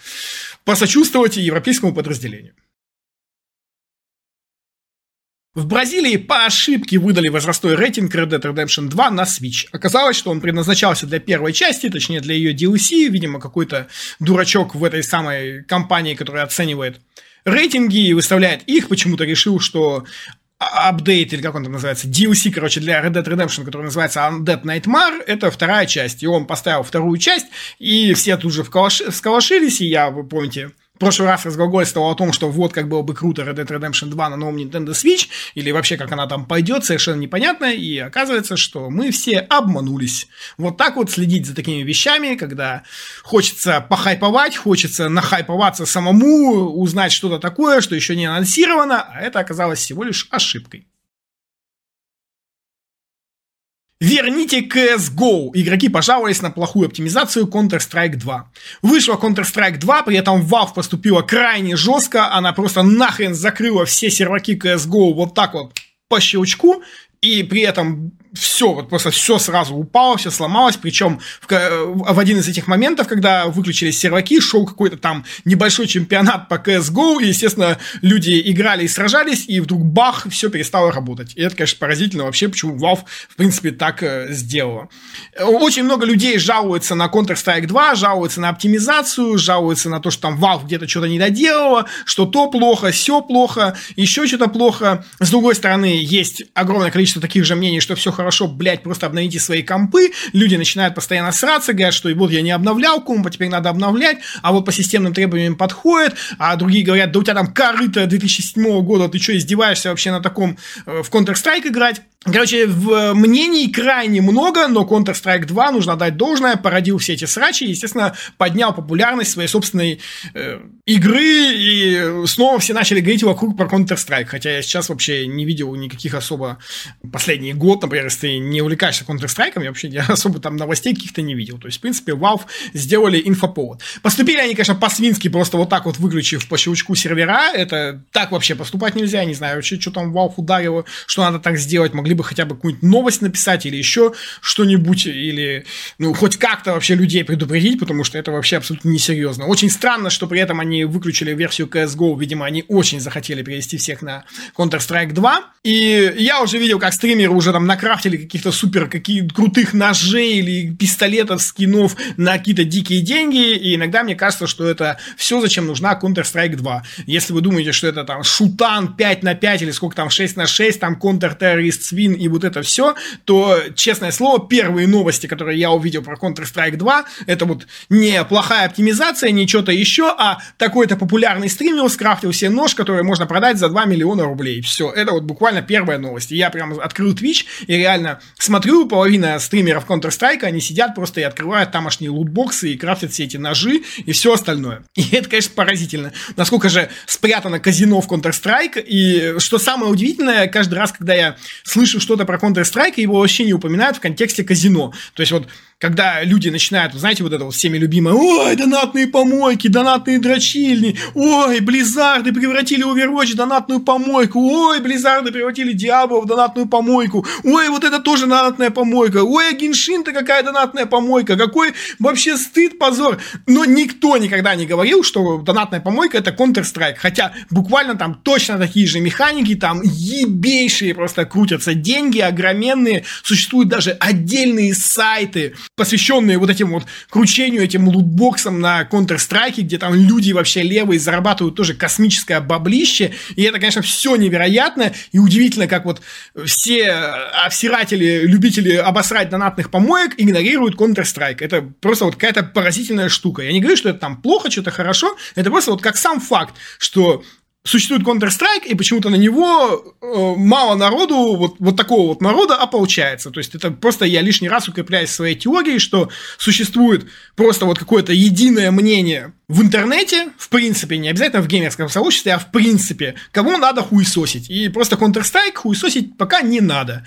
посочувствовать европейскому подразделению. В Бразилии по ошибке выдали возрастной рейтинг Red Dead Redemption 2 на Switch. Оказалось, что он предназначался для первой части, точнее для ее DLC. Видимо, какой-то дурачок в этой самой компании, которая оценивает рейтинги и выставляет их, почему-то решил, что апдейт, или как он там называется, DLC, короче, для Red Dead Redemption, который называется Undead Nightmare, это вторая часть. И он поставил вторую часть, и все тут же вколошились, и я, вы помните, прошлый раз разглагольствовал о том, что вот как было бы круто Red Dead Redemption 2 на новом Nintendo Switch, или вообще как она там пойдет, совершенно непонятно, и оказывается, что мы все обманулись. Вот так вот следить за такими вещами, когда хочется похайповать, хочется нахайповаться самому, узнать что-то такое, что еще не анонсировано, а это оказалось всего лишь ошибкой. Верните CSGO. Игроки пожаловались на плохую оптимизацию Counter-Strike 2. Вышла Counter-Strike 2, при этом Valve поступила крайне жестко. Она просто нахрен закрыла все серваки CSGO вот так вот по щелчку. И при этом все, вот просто все сразу упало, все сломалось, причем в, в один из этих моментов, когда выключились серваки, шел какой-то там небольшой чемпионат по CSGO, и, естественно, люди играли и сражались, и вдруг бах, все перестало работать. И это, конечно, поразительно вообще, почему Valve, в принципе, так э, сделала. Очень много людей жалуются на Counter-Strike 2, жалуются на оптимизацию, жалуются на то, что там Valve где-то что-то не доделала, что то плохо, все плохо, еще что-то плохо. С другой стороны, есть огромное количество таких же мнений, что все хорошо, блядь, просто обновите свои компы, люди начинают постоянно сраться, говорят, что вот я не обновлял комп, а теперь надо обновлять, а вот по системным требованиям подходит, а другие говорят, да у тебя там корыто 2007 года, ты что, издеваешься вообще на таком э, в Counter-Strike играть? Короче, в э, мнений крайне много, но Counter-Strike 2, нужно дать должное, породил все эти срачи естественно, поднял популярность своей собственной э, игры, и снова все начали говорить вокруг про Counter-Strike, хотя я сейчас вообще не видел никаких особо последний год, например, если ты не увлекаешься Counter-Strike, я вообще я *laughs* особо там новостей каких-то не видел. То есть, в принципе, Valve сделали инфоповод. Поступили они, конечно, по-свински, просто вот так вот выключив по щелчку сервера, это так вообще поступать нельзя, не знаю вообще, что там Valve ударило, что надо так сделать, могли бы хотя бы какую-нибудь новость написать или еще что-нибудь, или, ну, хоть как-то вообще людей предупредить, потому что это вообще абсолютно несерьезно. Очень странно, что при этом они выключили версию CSGO, видимо, они очень захотели перевести всех на Counter-Strike 2, и я уже видел, как стримеры уже там накрафтили каких-то супер какие крутых ножей или пистолетов, скинов на какие-то дикие деньги, и иногда мне кажется, что это все, зачем нужна Counter-Strike 2. Если вы думаете, что это там шутан 5 на 5 или сколько там 6 на 6, там Counter-Terrorist Swin и вот это все, то, честное слово, первые новости, которые я увидел про Counter-Strike 2, это вот не плохая оптимизация, не что-то еще, а такой-то популярный стример скрафтил себе нож, который можно продать за 2 миллиона рублей. Все, это вот буквально первая новость. Я прям открыл Twitch и реально смотрю, половина стримеров Counter-Strike, они сидят просто и открывают тамошние лутбоксы и крафтят все эти ножи и все остальное. И это, конечно, поразительно. Насколько же спрятано казино в Counter-Strike. И что самое удивительное, каждый раз, когда я слышу что-то про Counter-Strike, его вообще не упоминают в контексте казино. То есть вот когда люди начинают, знаете, вот это вот всеми любимое, ой, донатные помойки, донатные дрочильни, ой, Близзарды превратили Overwatch в донатную помойку, ой, Близзарды превратили Диабло в донатную помойку, ой, вот это тоже донатная помойка, ой, Геншин-то какая донатная помойка, какой вообще стыд, позор. Но никто никогда не говорил, что донатная помойка это Counter-Strike, хотя буквально там точно такие же механики, там ебейшие просто крутятся деньги, огроменные, существуют даже отдельные сайты, посвященные вот этим вот кручению, этим лутбоксам на Counter-Strike, где там люди вообще левые зарабатывают тоже космическое баблище, и это, конечно, все невероятно, и удивительно, как вот все обсиратели, любители обосрать донатных помоек игнорируют Counter-Strike. Это просто вот какая-то поразительная штука. Я не говорю, что это там плохо, что-то хорошо, это просто вот как сам факт, что существует Counter-Strike, и почему-то на него э, мало народу, вот, вот такого вот народа, получается. То есть, это просто я лишний раз укрепляюсь своей теории, что существует просто вот какое-то единое мнение в интернете, в принципе, не обязательно в геймерском сообществе, а в принципе, кого надо хуесосить. И просто Counter-Strike хуесосить пока не надо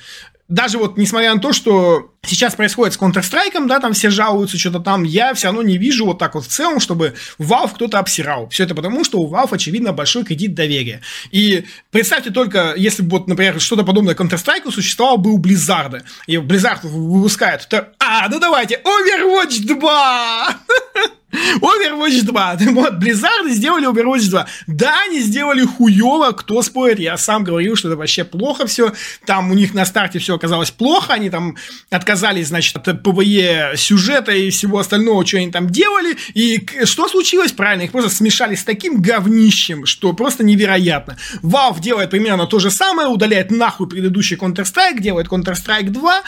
даже вот несмотря на то, что сейчас происходит с Counter-Strike, да, там все жалуются, что-то там, я все равно не вижу вот так вот в целом, чтобы Valve кто-то обсирал. Все это потому, что у Valve, очевидно, большой кредит доверия. И представьте только, если бы, вот, например, что-то подобное Counter-Strike существовало бы у Blizzard, и Blizzard выпускает, то, а, ну давайте, Overwatch 2! *laughs* Overwatch 2. *laughs* Вот, Blizzard сделали Overwatch 2. Да, они сделали хуево, кто спорит. Я сам говорил, что это вообще плохо все. Там у них на старте все оказалось плохо. Они там отказались отказались, значит, от PvE сюжета и всего остального, что они там делали, и что случилось? Правильно, их просто смешали с таким говнищем, что просто невероятно. Valve делает примерно то же самое, удаляет нахуй предыдущий Counter-Strike, делает Counter-Strike 2,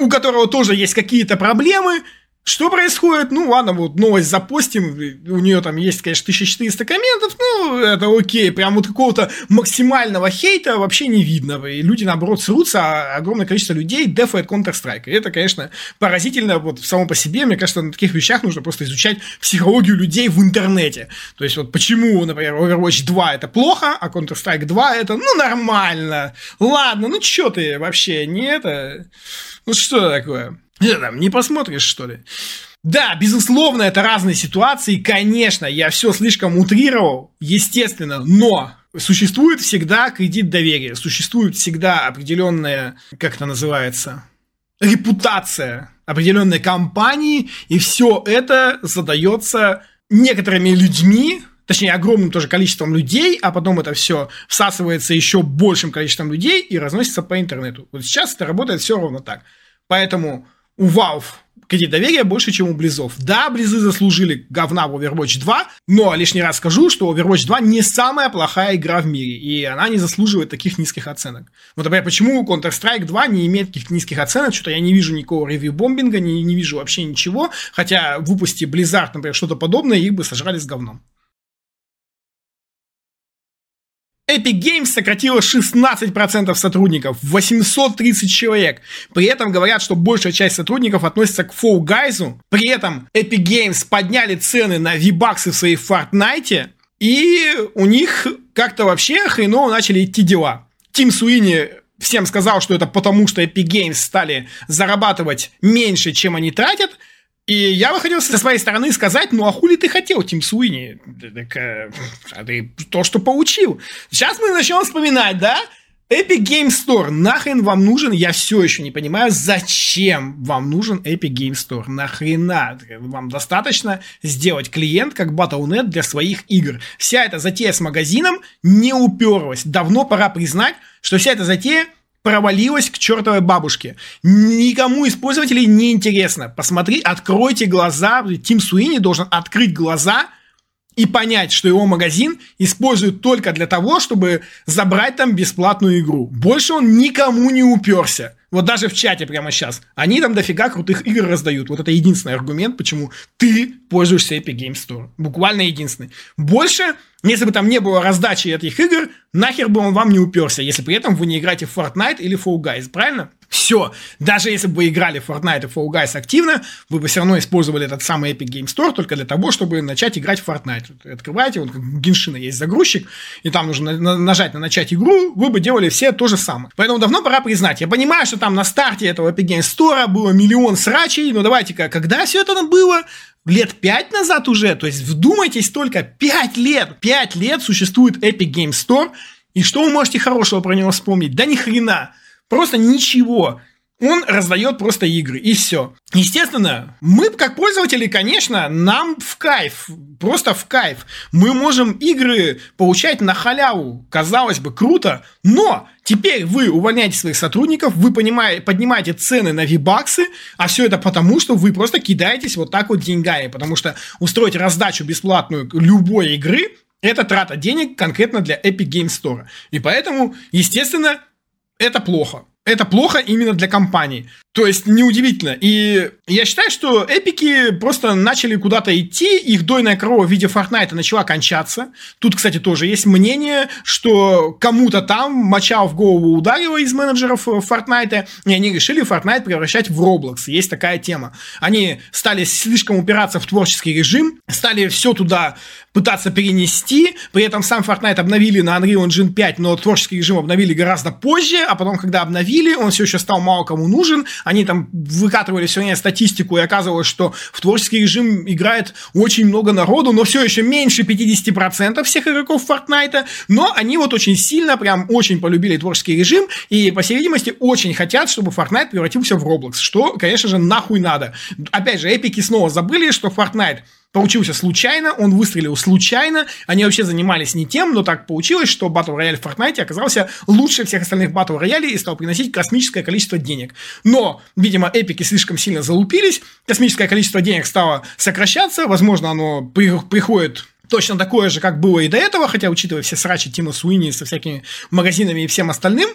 у которого тоже есть какие-то проблемы, что происходит? Ну, ладно, вот новость запостим, у нее там есть, конечно, 1400 комментов, ну, это окей, прям вот какого-то максимального хейта вообще не видно, и люди, наоборот, срутся, а огромное количество людей дефает Counter-Strike, и это, конечно, поразительно вот само по себе, мне кажется, на таких вещах нужно просто изучать психологию людей в интернете, то есть вот почему, например, Overwatch 2 это плохо, а Counter-Strike 2 это, ну, нормально, ладно, ну, что ты вообще, не это, ну, что такое? Там, не посмотришь, что ли? Да, безусловно, это разные ситуации, конечно, я все слишком утрировал, естественно, но существует всегда кредит доверия, существует всегда определенная, как это называется, репутация определенной компании, и все это задается некоторыми людьми, точнее, огромным тоже количеством людей, а потом это все всасывается еще большим количеством людей и разносится по интернету. Вот сейчас это работает все ровно так. Поэтому у Valve кредит доверия больше, чем у Близов. Да, Близы заслужили говна в Overwatch 2, но лишний раз скажу, что Overwatch 2 не самая плохая игра в мире, и она не заслуживает таких низких оценок. Вот, например, почему Counter-Strike 2 не имеет таких низких оценок, что-то я не вижу никакого ревью-бомбинга, не, не вижу вообще ничего, хотя выпусти Blizzard, например, что-то подобное, их бы сожрали с говном. Epic Games сократила 16% сотрудников, 830 человек. При этом говорят, что большая часть сотрудников относится к Fall Guys. При этом Epic Games подняли цены на V-баксы в своей Fortnite, и у них как-то вообще хреново начали идти дела. Тим Суини всем сказал, что это потому, что Epic Games стали зарабатывать меньше, чем они тратят, и я бы хотел со своей стороны сказать, ну а хули ты хотел, Тим Суини? Так, э, а ты то, что получил. Сейчас мы начнем вспоминать, да? Epic Game Store, нахрен вам нужен? Я все еще не понимаю, зачем вам нужен Epic Game Store? Нахрена? Вам достаточно сделать клиент как Battle.net для своих игр. Вся эта затея с магазином не уперлась. Давно пора признать, что вся эта затея провалилась к чертовой бабушке. Никому из пользователей не интересно. Посмотри, откройте глаза. Тим Суини должен открыть глаза и понять, что его магазин используют только для того, чтобы забрать там бесплатную игру. Больше он никому не уперся. Вот даже в чате прямо сейчас. Они там дофига крутых игр раздают. Вот это единственный аргумент, почему ты пользуешься Epic Game Store. Буквально единственный. Больше, если бы там не было раздачи этих игр, нахер бы он вам не уперся, если при этом вы не играете в Fortnite или Fall Guys, правильно? Все. Даже если бы вы играли в Fortnite и Fall Guys активно, вы бы все равно использовали этот самый Epic Game Store только для того, чтобы начать играть в Fortnite. Открываете, вот как Геншина есть загрузчик, и там нужно нажать на начать игру, вы бы делали все то же самое. Поэтому давно пора признать. Я понимаю, что там на старте этого Epic Game Store было миллион срачей, но давайте-ка, когда все это было? Лет пять назад уже, то есть вдумайтесь только, пять лет, пять лет существует Epic Game Store, и что вы можете хорошего про него вспомнить? Да ни хрена. Просто ничего. Он раздает просто игры, и все. Естественно, мы, как пользователи, конечно, нам в кайф, просто в кайф. Мы можем игры получать на халяву, казалось бы, круто, но теперь вы увольняете своих сотрудников, вы понимаете, поднимаете цены на вибаксы, а все это потому, что вы просто кидаетесь вот так вот деньгами, потому что устроить раздачу бесплатную любой игры это трата денег конкретно для Epic Game Store. И поэтому, естественно, это плохо. Это плохо именно для компании. То есть неудивительно. И я считаю, что эпики просто начали куда-то идти, их дойная корова в виде Fortnite начала кончаться. Тут, кстати, тоже есть мнение, что кому-то там моча в голову ударила из менеджеров Fortnite, и они решили Fortnite превращать в Roblox. Есть такая тема. Они стали слишком упираться в творческий режим, стали все туда пытаться перенести, при этом сам Fortnite обновили на Unreal Engine 5, но творческий режим обновили гораздо позже, а потом, когда обновили, он все еще стал мало кому нужен, они там выкатывали время статистику, и оказывалось, что в творческий режим играет очень много народу, но все еще меньше 50% всех игроков Fortnite, но они вот очень сильно, прям очень полюбили творческий режим, и, по всей видимости, очень хотят, чтобы Fortnite превратился в Roblox, что, конечно же, нахуй надо. Опять же, эпики снова забыли, что Fortnite получился случайно, он выстрелил случайно, они вообще занимались не тем, но так получилось, что Battle Royale в Fortnite оказался лучше всех остальных Battle Royale и стал приносить космическое количество денег. Но, видимо, эпики слишком сильно залупились, космическое количество денег стало сокращаться, возможно, оно приходит точно такое же, как было и до этого, хотя, учитывая все срачи Тима Суини со всякими магазинами и всем остальным,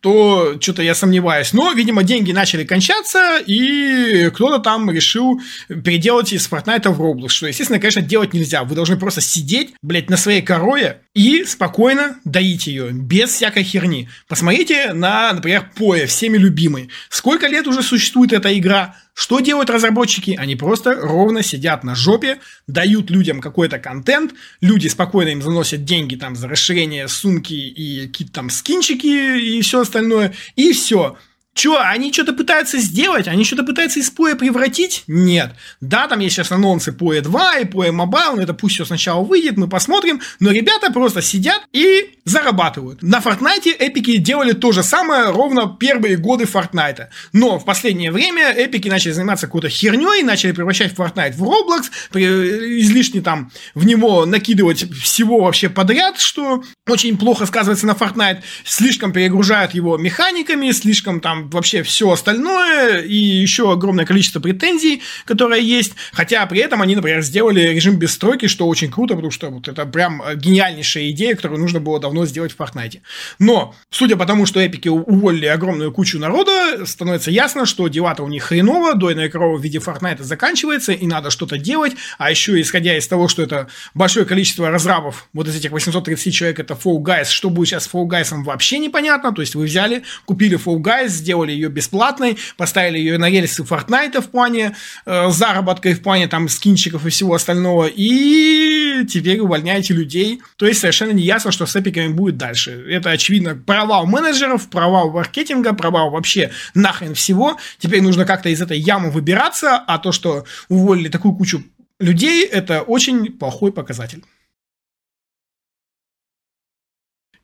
то что-то я сомневаюсь. Но, видимо, деньги начали кончаться, и кто-то там решил переделать из Fortnite в Roblox, что, естественно, конечно, делать нельзя. Вы должны просто сидеть, блядь, на своей корове и спокойно доить ее, без всякой херни. Посмотрите на, например, Поя, всеми любимый. Сколько лет уже существует эта игра? Что делают разработчики? Они просто ровно сидят на жопе, дают людям какой-то контент, люди спокойно им заносят деньги там за расширение сумки и какие-то там скинчики и все остальное, и все. Че, они что-то пытаются сделать? Они что-то пытаются из поя превратить? Нет. Да, там есть сейчас анонсы поя 2 и поя Mobile, но это пусть все сначала выйдет, мы посмотрим. Но ребята просто сидят и зарабатывают. На Fortnite эпики делали то же самое ровно первые годы Fortnite. Но в последнее время эпики начали заниматься какой-то херней, начали превращать Fortnite в Roblox, излишне там в него накидывать всего вообще подряд, что очень плохо сказывается на Fortnite. Слишком перегружают его механиками, слишком там вообще все остальное и еще огромное количество претензий, которые есть. Хотя при этом они, например, сделали режим без стройки, что очень круто, потому что вот это прям гениальнейшая идея, которую нужно было давно сделать в Fortnite. Но, судя по тому, что эпики уволили огромную кучу народа, становится ясно, что дела-то у них хреново, дойная корова в виде Fortnite заканчивается, и надо что-то делать. А еще, исходя из того, что это большое количество разрабов, вот из этих 830 человек, это Fall Guys, что будет сейчас с Fall Guys, вообще непонятно. То есть вы взяли, купили Fall Guys, сделали ее бесплатной, поставили ее на рельсы Fortnite в плане э, заработка и в плане там скинчиков и всего остального, и теперь увольняете людей. То есть совершенно не ясно, что с эпиками будет дальше. Это, очевидно, провал менеджеров, провал маркетинга, провал вообще нахрен всего. Теперь нужно как-то из этой ямы выбираться, а то, что уволили такую кучу людей, это очень плохой показатель.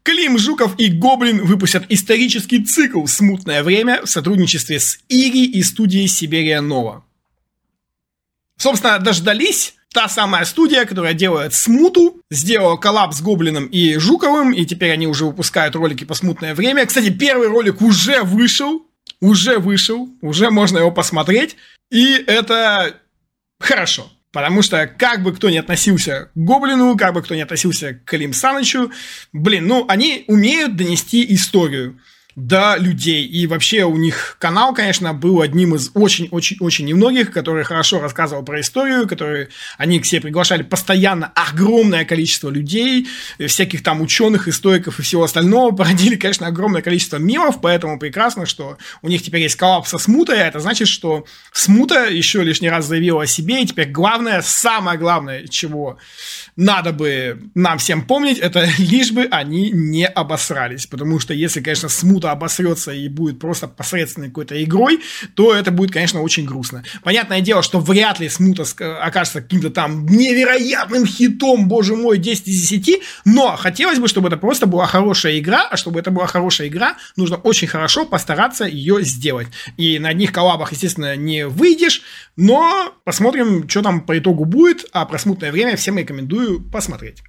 Клим Жуков и Гоблин выпустят исторический цикл «Смутное время» в сотрудничестве с Ири и студией Сибирия Нова. Собственно, дождались. Та самая студия, которая делает «Смуту», сделала коллаб с Гоблином и Жуковым, и теперь они уже выпускают ролики по «Смутное время». Кстати, первый ролик уже вышел, уже вышел, уже можно его посмотреть, и это хорошо. Потому что, как бы кто ни относился к Гоблину, как бы кто ни относился к Калим Санычу, блин, ну, они умеют донести историю до людей. И вообще у них канал, конечно, был одним из очень-очень-очень немногих, который хорошо рассказывал про историю, который они к себе приглашали постоянно огромное количество людей, всяких там ученых, историков и всего остального, *laughs* породили, конечно, огромное количество мемов, поэтому прекрасно, что у них теперь есть коллапс со Смутой, а это значит, что Смута еще лишний раз заявила о себе, и теперь главное, самое главное, чего надо бы нам всем помнить, это *laughs* лишь бы они не обосрались, потому что если, конечно, Смута обосрется и будет просто посредственной какой-то игрой, то это будет, конечно, очень грустно. Понятное дело, что вряд ли Смута окажется каким-то там невероятным хитом, боже мой, 10 из 10, но хотелось бы, чтобы это просто была хорошая игра, а чтобы это была хорошая игра, нужно очень хорошо постараться ее сделать. И на одних коллабах, естественно, не выйдешь, но посмотрим, что там по итогу будет, а про смутное время всем рекомендую посмотреть.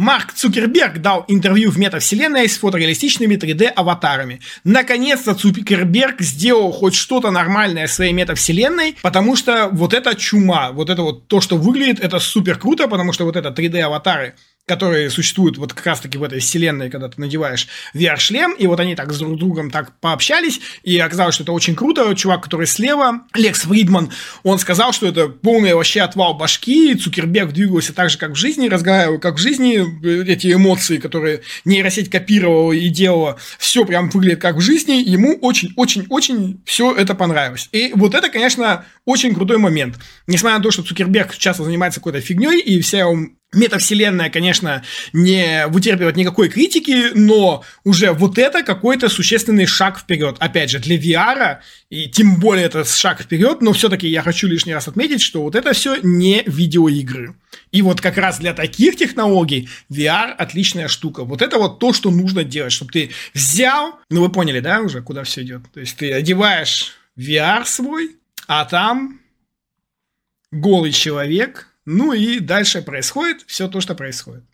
Марк Цукерберг дал интервью в метавселенной с фотореалистичными 3D-аватарами. Наконец-то Цукерберг сделал хоть что-то нормальное своей метавселенной, потому что вот это чума, вот это вот то, что выглядит, это супер круто, потому что вот это 3D-аватары которые существуют вот как раз-таки в этой вселенной, когда ты надеваешь VR-шлем, и вот они так с друг другом так пообщались, и оказалось, что это очень круто. Чувак, который слева, Лекс Фридман, он сказал, что это полный вообще отвал башки, Цукерберг двигался так же, как в жизни, разговаривал как в жизни, эти эмоции, которые нейросеть копировала и делала, все прям выглядит как в жизни, ему очень-очень-очень все это понравилось. И вот это, конечно, очень крутой момент. Несмотря на то, что Цукерберг часто занимается какой-то фигней, и вся Метавселенная, конечно, не вытерпевает никакой критики, но уже вот это какой-то существенный шаг вперед. Опять же, для VR, и тем более это шаг вперед, но все-таки я хочу лишний раз отметить, что вот это все не видеоигры. И вот как раз для таких технологий VR отличная штука. Вот это вот то, что нужно делать, чтобы ты взял, ну вы поняли, да, уже куда все идет. То есть ты одеваешь VR свой, а там голый человек, ну и дальше происходит все то, что происходит.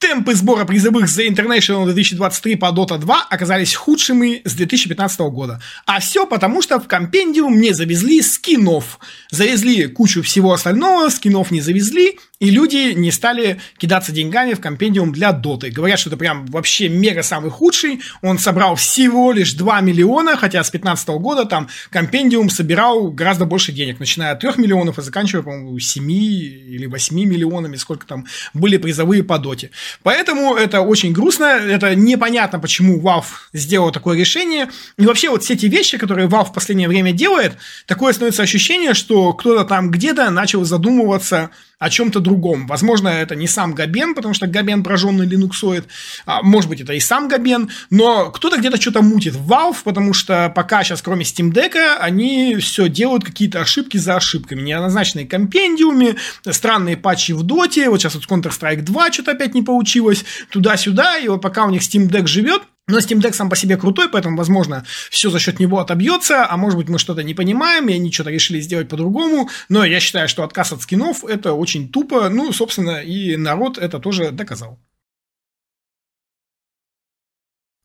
Темпы сбора призовых за International 2023 по Dota 2 оказались худшими с 2015 года. А все потому, что в компендиум не завезли скинов. Завезли кучу всего остального, скинов не завезли, и люди не стали кидаться деньгами в компендиум для доты. Говорят, что это прям вообще мега самый худший. Он собрал всего лишь 2 миллиона, хотя с 2015 года там компендиум собирал гораздо больше денег, начиная от 3 миллионов и заканчивая, по-моему, 7 или 8 миллионами, сколько там были призовые по доте. Поэтому это очень грустно, это непонятно, почему Valve сделал такое решение. И вообще вот все эти вещи, которые Valve в последнее время делает, такое становится ощущение, что кто-то там где-то начал задумываться о чем-то другом. Возможно, это не сам Габен, потому что Габен прожженный линуксоид, а, может быть, это и сам Габен, но кто-то где-то что-то мутит в Valve, потому что пока сейчас, кроме Steam Deck, они все делают какие-то ошибки за ошибками. Неоднозначные компендиуме, странные патчи в Доте, вот сейчас вот Counter-Strike 2 что-то опять не получилось, туда-сюда, и вот пока у них Steam Deck живет, но Steam Deck сам по себе крутой, поэтому, возможно, все за счет него отобьется, а может быть, мы что-то не понимаем, и они что-то решили сделать по-другому. Но я считаю, что отказ от скинов – это очень тупо. Ну, собственно, и народ это тоже доказал.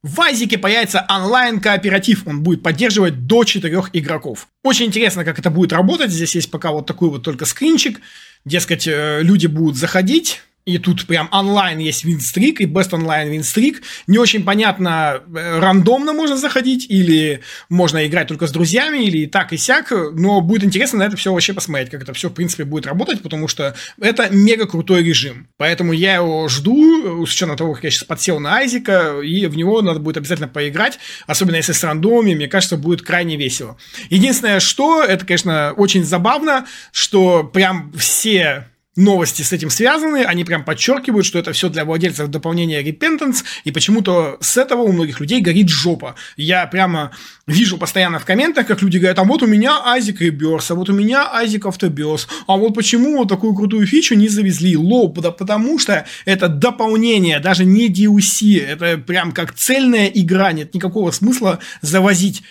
В Вазике появится онлайн-кооператив, он будет поддерживать до четырех игроков. Очень интересно, как это будет работать. Здесь есть пока вот такой вот только скринчик. Дескать, э, люди будут заходить, и тут прям онлайн есть винстрик, и best онлайн винстрик. Не очень понятно, э, рандомно можно заходить, или можно играть только с друзьями, или и так и сяк. Но будет интересно на это все вообще посмотреть, как это все, в принципе, будет работать, потому что это мега крутой режим. Поэтому я его жду, с учетом того, как я сейчас подсел на Айзика, и в него надо будет обязательно поиграть, особенно если с рандомами, мне кажется, будет крайне весело. Единственное, что, это, конечно, очень забавно, что прям все новости с этим связаны, они прям подчеркивают, что это все для владельцев дополнения Repentance, и почему-то с этого у многих людей горит жопа. Я прямо вижу постоянно в комментах, как люди говорят, а вот у меня Азик Реберс, а вот у меня Азик Автоберс, а вот почему вот такую крутую фичу не завезли? Лоу, да потому что это дополнение, даже не DLC, это прям как цельная игра, нет никакого смысла завозить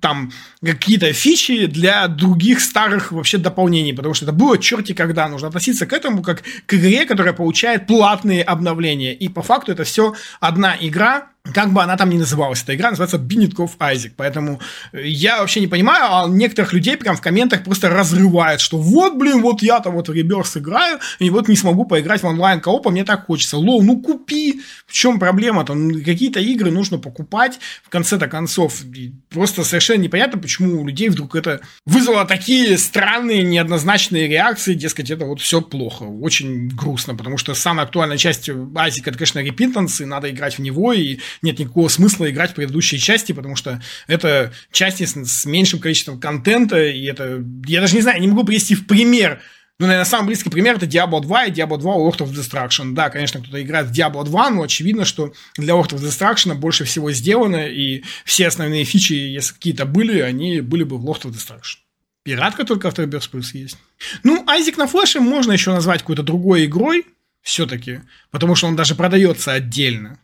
там какие-то фичи для других старых вообще дополнений, потому что это было черти когда. Нужно относиться к этому как к игре, которая получает платные обновления. И по факту это все одна игра, как бы она там ни называлась, эта игра называется Биннитков Айзек, поэтому э, я вообще не понимаю, а некоторых людей прям в комментах просто разрывает, что вот, блин, вот я-то вот в Реберс играю, и вот не смогу поиграть в онлайн кооп, а мне так хочется. Лоу, ну купи, в чем проблема-то? Ну, какие-то игры нужно покупать, в конце-то концов, просто совершенно непонятно, почему у людей вдруг это вызвало такие странные, неоднозначные реакции, дескать, это вот все плохо, очень грустно, потому что самая актуальная часть Айзека, это, конечно, Repentance, и надо играть в него, и нет никакого смысла играть в предыдущие части, потому что это части с, с меньшим количеством контента, и это, я даже не знаю, не могу привести в пример, ну, наверное, самый близкий пример это Diablo 2 и Diablo 2 Lord of Destruction. Да, конечно, кто-то играет в Diablo 2, но очевидно, что для Lord of Destruction больше всего сделано, и все основные фичи, если какие-то были, они были бы в Lord of Destruction. Пиратка только Afterbirth Plus есть. Ну, Айзек на флеше можно еще назвать какой-то другой игрой, все-таки, потому что он даже продается отдельно.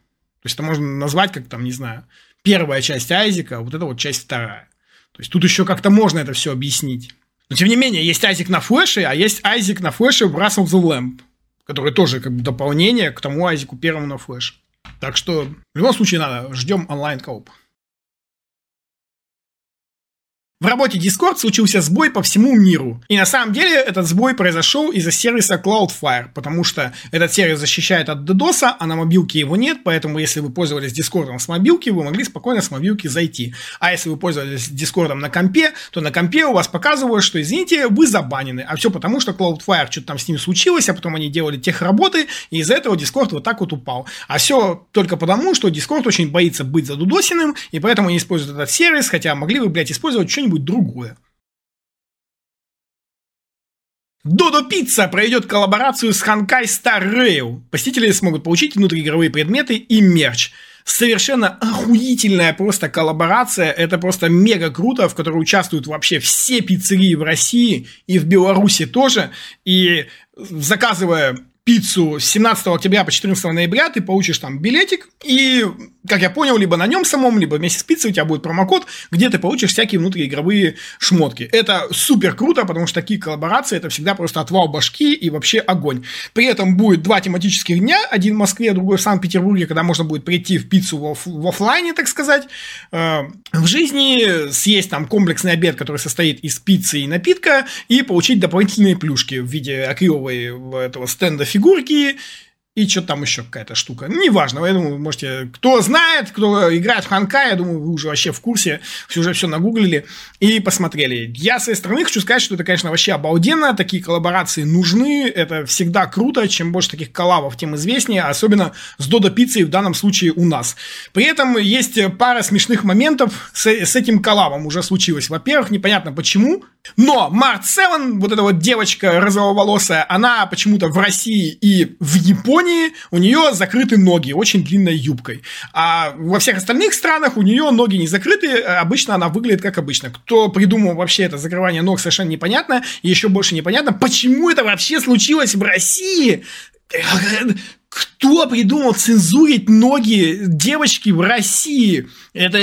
То есть это можно назвать как там, не знаю, первая часть Айзека, а вот это вот часть вторая. То есть тут еще как-то можно это все объяснить. Но тем не менее, есть Айзек на флеше, а есть Айзек на флеше в of the Lamp, который тоже как бы дополнение к тому Айзеку первому на флеше. Так что в любом случае надо, ждем онлайн-кооп. В работе Discord случился сбой по всему миру. И на самом деле этот сбой произошел из-за сервиса Cloudflare, потому что этот сервис защищает от DDoS, а на мобилке его нет, поэтому если вы пользовались Discord с мобилки, вы могли спокойно с мобилки зайти. А если вы пользовались Discord на компе, то на компе у вас показывают, что, извините, вы забанены. А все потому, что Cloudflare что-то там с ним случилось, а потом они делали тех работы, и из-за этого Discord вот так вот упал. А все только потому, что Discord очень боится быть задудосенным, и поэтому они используют этот сервис, хотя могли бы, блядь, использовать что-нибудь что-нибудь другое. Додо Пицца проведет коллаборацию с Ханкай Star Rail. Посетители смогут получить внутриигровые предметы и мерч. Совершенно охуительная просто коллаборация. Это просто мега круто, в которой участвуют вообще все пиццерии в России и в Беларуси тоже. И заказывая пиццу с 17 октября по 14 ноября, ты получишь там билетик и как я понял, либо на нем самом, либо вместе с пиццей у тебя будет промокод, где ты получишь всякие внутриигровые шмотки. Это супер круто, потому что такие коллаборации это всегда просто отвал башки и вообще огонь. При этом будет два тематических дня, один в Москве, другой в Санкт-Петербурге, когда можно будет прийти в пиццу в, в офлайне, так сказать. Э, в жизни съесть там комплексный обед, который состоит из пиццы и напитка, и получить дополнительные плюшки в виде акриловой этого стенда фигурки и что там еще какая-то штука. Неважно, я думаю, можете... Кто знает, кто играет в Ханка, я думаю, вы уже вообще в курсе, все уже все нагуглили и посмотрели. Я, с своей стороны, хочу сказать, что это, конечно, вообще обалденно. Такие коллаборации нужны. Это всегда круто. Чем больше таких коллабов, тем известнее. Особенно с Додо Пиццей в данном случае у нас. При этом есть пара смешных моментов с, с этим коллабом уже случилось. Во-первых, непонятно почему, но Март Севен, вот эта вот девочка розоволосая, она почему-то в России и в Японии Японии у нее закрыты ноги очень длинной юбкой. А во всех остальных странах у нее ноги не закрыты, обычно она выглядит как обычно. Кто придумал вообще это закрывание ног, совершенно непонятно. Еще больше непонятно, почему это вообще случилось в России. Кто придумал цензурить ноги девочки в России? Это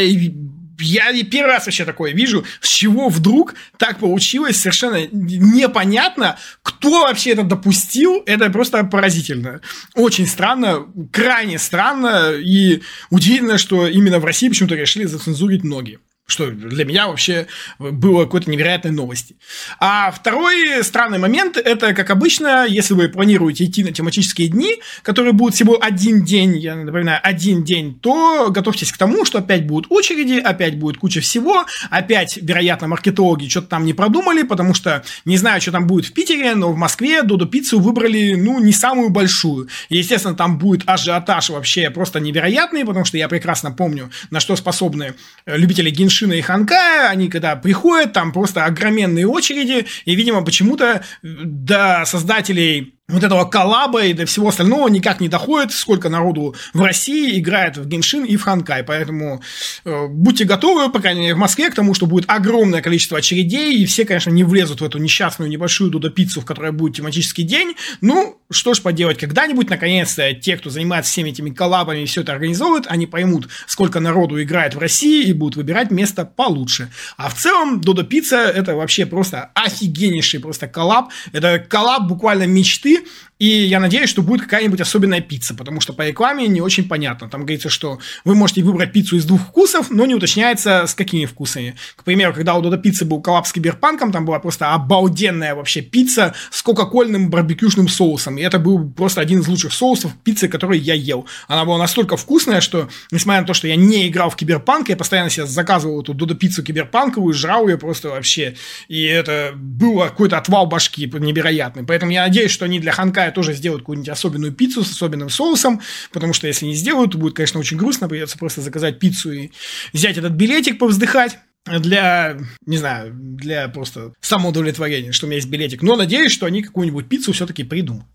я первый раз вообще такое вижу, с чего вдруг так получилось, совершенно непонятно, кто вообще это допустил, это просто поразительно. Очень странно, крайне странно, и удивительно, что именно в России почему-то решили зацензурить ноги что для меня вообще было какой-то невероятной новости. А второй странный момент – это, как обычно, если вы планируете идти на тематические дни, которые будут всего один день, я напоминаю, один день, то готовьтесь к тому, что опять будут очереди, опять будет куча всего, опять, вероятно, маркетологи что-то там не продумали, потому что не знаю, что там будет в Питере, но в Москве Додо Пиццу выбрали, ну, не самую большую. Естественно, там будет ажиотаж вообще просто невероятный, потому что я прекрасно помню, на что способны любители генши Шиншина и Ханкая, они когда приходят, там просто огроменные очереди, и, видимо, почему-то до создателей вот этого коллаба и до всего остального никак не доходит, сколько народу в России играет в Геншин и в Ханкай. Поэтому э, будьте готовы, по крайней мере, в Москве, к тому, что будет огромное количество очередей, и все, конечно, не влезут в эту несчастную небольшую дудо-пиццу, в которой будет тематический день. Ну, что ж поделать, когда-нибудь, наконец-то, те, кто занимается всеми этими коллабами и все это организовывает, они поймут, сколько народу играет в России и будут выбирать место получше. А в целом, Додо Пицца – это вообще просто офигеннейший просто коллаб. Это коллаб буквально мечты, aqui и я надеюсь, что будет какая-нибудь особенная пицца, потому что по рекламе не очень понятно. Там говорится, что вы можете выбрать пиццу из двух вкусов, но не уточняется, с какими вкусами. К примеру, когда у Додо Пиццы был коллаб с Киберпанком, там была просто обалденная вообще пицца с кока-кольным барбекюшным соусом. И это был просто один из лучших соусов пиццы, который я ел. Она была настолько вкусная, что, несмотря на то, что я не играл в Киберпанк, я постоянно себе заказывал эту Додо Пиццу Киберпанковую, жрал ее просто вообще. И это был какой-то отвал башки невероятный. Поэтому я надеюсь, что они для Ханкая тоже сделают какую-нибудь особенную пиццу с особенным соусом, потому что если не сделают, то будет, конечно, очень грустно, придется просто заказать пиццу и взять этот билетик, повздыхать для, не знаю, для просто самоудовлетворения, что у меня есть билетик. Но надеюсь, что они какую-нибудь пиццу все-таки придумают.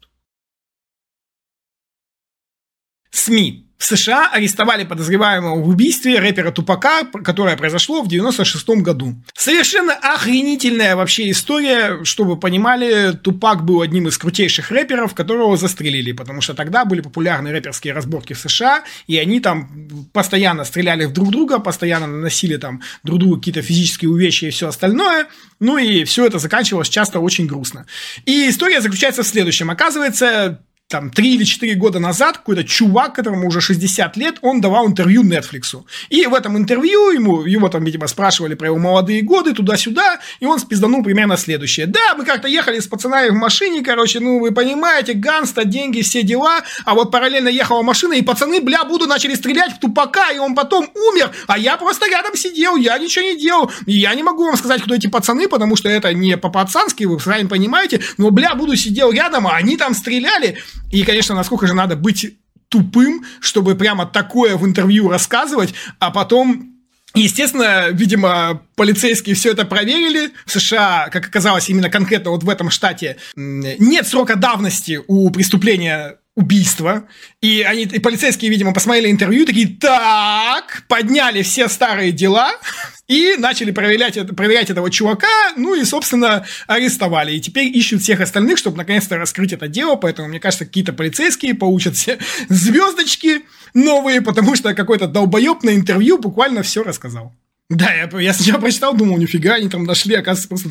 СМИ. В США арестовали подозреваемого в убийстве рэпера Тупака, которое произошло в 96 году. Совершенно охренительная вообще история, чтобы понимали, Тупак был одним из крутейших рэперов, которого застрелили, потому что тогда были популярны рэперские разборки в США, и они там постоянно стреляли в друг друга, постоянно наносили там друг другу какие-то физические увечья и все остальное, ну и все это заканчивалось часто очень грустно. И история заключается в следующем. Оказывается, там, 3 или 4 года назад какой-то чувак, которому уже 60 лет, он давал интервью Netflix. И в этом интервью ему, его там, видимо, спрашивали про его молодые годы, туда-сюда, и он спизданул примерно следующее. Да, мы как-то ехали с пацанами в машине, короче, ну, вы понимаете, ганста, деньги, все дела, а вот параллельно ехала машина, и пацаны, бля, буду начали стрелять в тупака, и он потом умер, а я просто рядом сидел, я ничего не делал, и я не могу вам сказать, кто эти пацаны, потому что это не по-пацански, вы сами понимаете, но, бля, буду сидел рядом, а они там стреляли, и, конечно, насколько же надо быть тупым, чтобы прямо такое в интервью рассказывать, а потом Естественно, видимо, полицейские все это проверили. В США, как оказалось, именно конкретно вот в этом штате нет срока давности у преступления убийство. И они, и полицейские, видимо, посмотрели интервью, такие, так, подняли все старые дела *laughs* и начали проверять, проверять этого чувака, ну и, собственно, арестовали. И теперь ищут всех остальных, чтобы наконец-то раскрыть это дело, поэтому, мне кажется, какие-то полицейские получат все *laughs* звездочки новые, потому что какой-то долбоеб на интервью буквально все рассказал. Да, я, я сначала прочитал, думал, нифига, они там нашли, оказывается, просто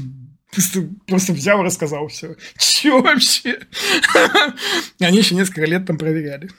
Просто, просто взял и рассказал все. Чего вообще? *laughs* Они еще несколько лет там проверяли.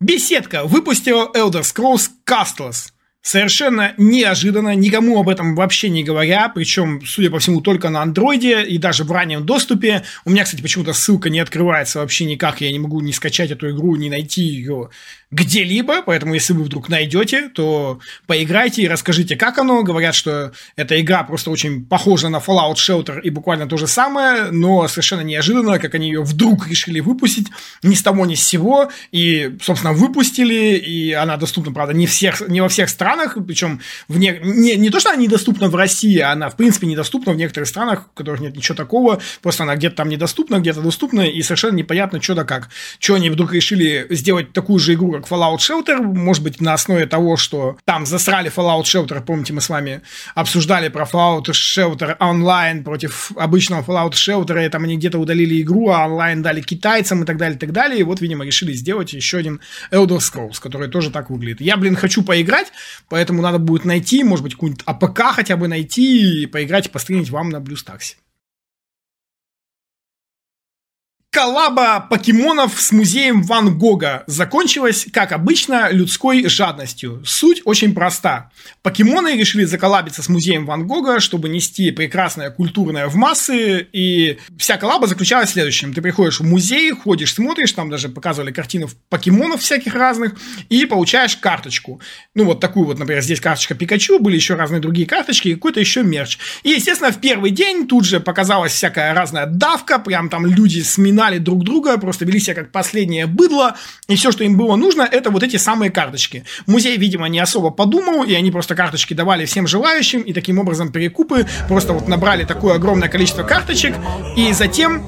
Беседка выпустила Elder Scrolls Castles. Совершенно неожиданно, никому об этом вообще не говоря, причем, судя по всему, только на андроиде и даже в раннем доступе. У меня, кстати, почему-то ссылка не открывается вообще никак, я не могу ни скачать эту игру, ни найти ее где-либо, поэтому если вы вдруг найдете, то поиграйте и расскажите, как оно. Говорят, что эта игра просто очень похожа на Fallout Shelter и буквально то же самое, но совершенно неожиданно, как они ее вдруг решили выпустить, ни с того ни с сего, и, собственно, выпустили, и она доступна, правда, не, всех, не во всех странах, причем в не, не, не то, что она недоступна в России, а она, в принципе, недоступна в некоторых странах, в которых нет ничего такого, просто она где-то там недоступна, где-то доступна, и совершенно непонятно, что да как. Что они вдруг решили сделать такую же игру, как Fallout Shelter, может быть, на основе того, что там засрали Fallout Shelter, помните, мы с вами обсуждали про Fallout Shelter Online против обычного Fallout Shelter, и там они где-то удалили игру, а онлайн дали китайцам и так далее, и так далее, и вот, видимо, решили сделать еще один Elder Scrolls, который тоже так выглядит. Я, блин, хочу поиграть, поэтому надо будет найти, может быть, какую-нибудь APK хотя бы найти и поиграть и постримить вам на BlueStacks. Коллаба покемонов с музеем Ван Гога закончилась, как обычно, людской жадностью. Суть очень проста. Покемоны решили заколлабиться с музеем Ван Гога, чтобы нести прекрасное культурное в массы, и вся коллаба заключалась в следующем. Ты приходишь в музей, ходишь, смотришь, там даже показывали картины покемонов всяких разных, и получаешь карточку. Ну, вот такую вот, например, здесь карточка Пикачу, были еще разные другие карточки, и какой-то еще мерч. И, естественно, в первый день тут же показалась всякая разная давка, прям там люди сминали знали друг друга, просто вели себя как последнее быдло, и все, что им было нужно, это вот эти самые карточки. Музей, видимо, не особо подумал, и они просто карточки давали всем желающим, и таким образом перекупы просто вот набрали такое огромное количество карточек, и затем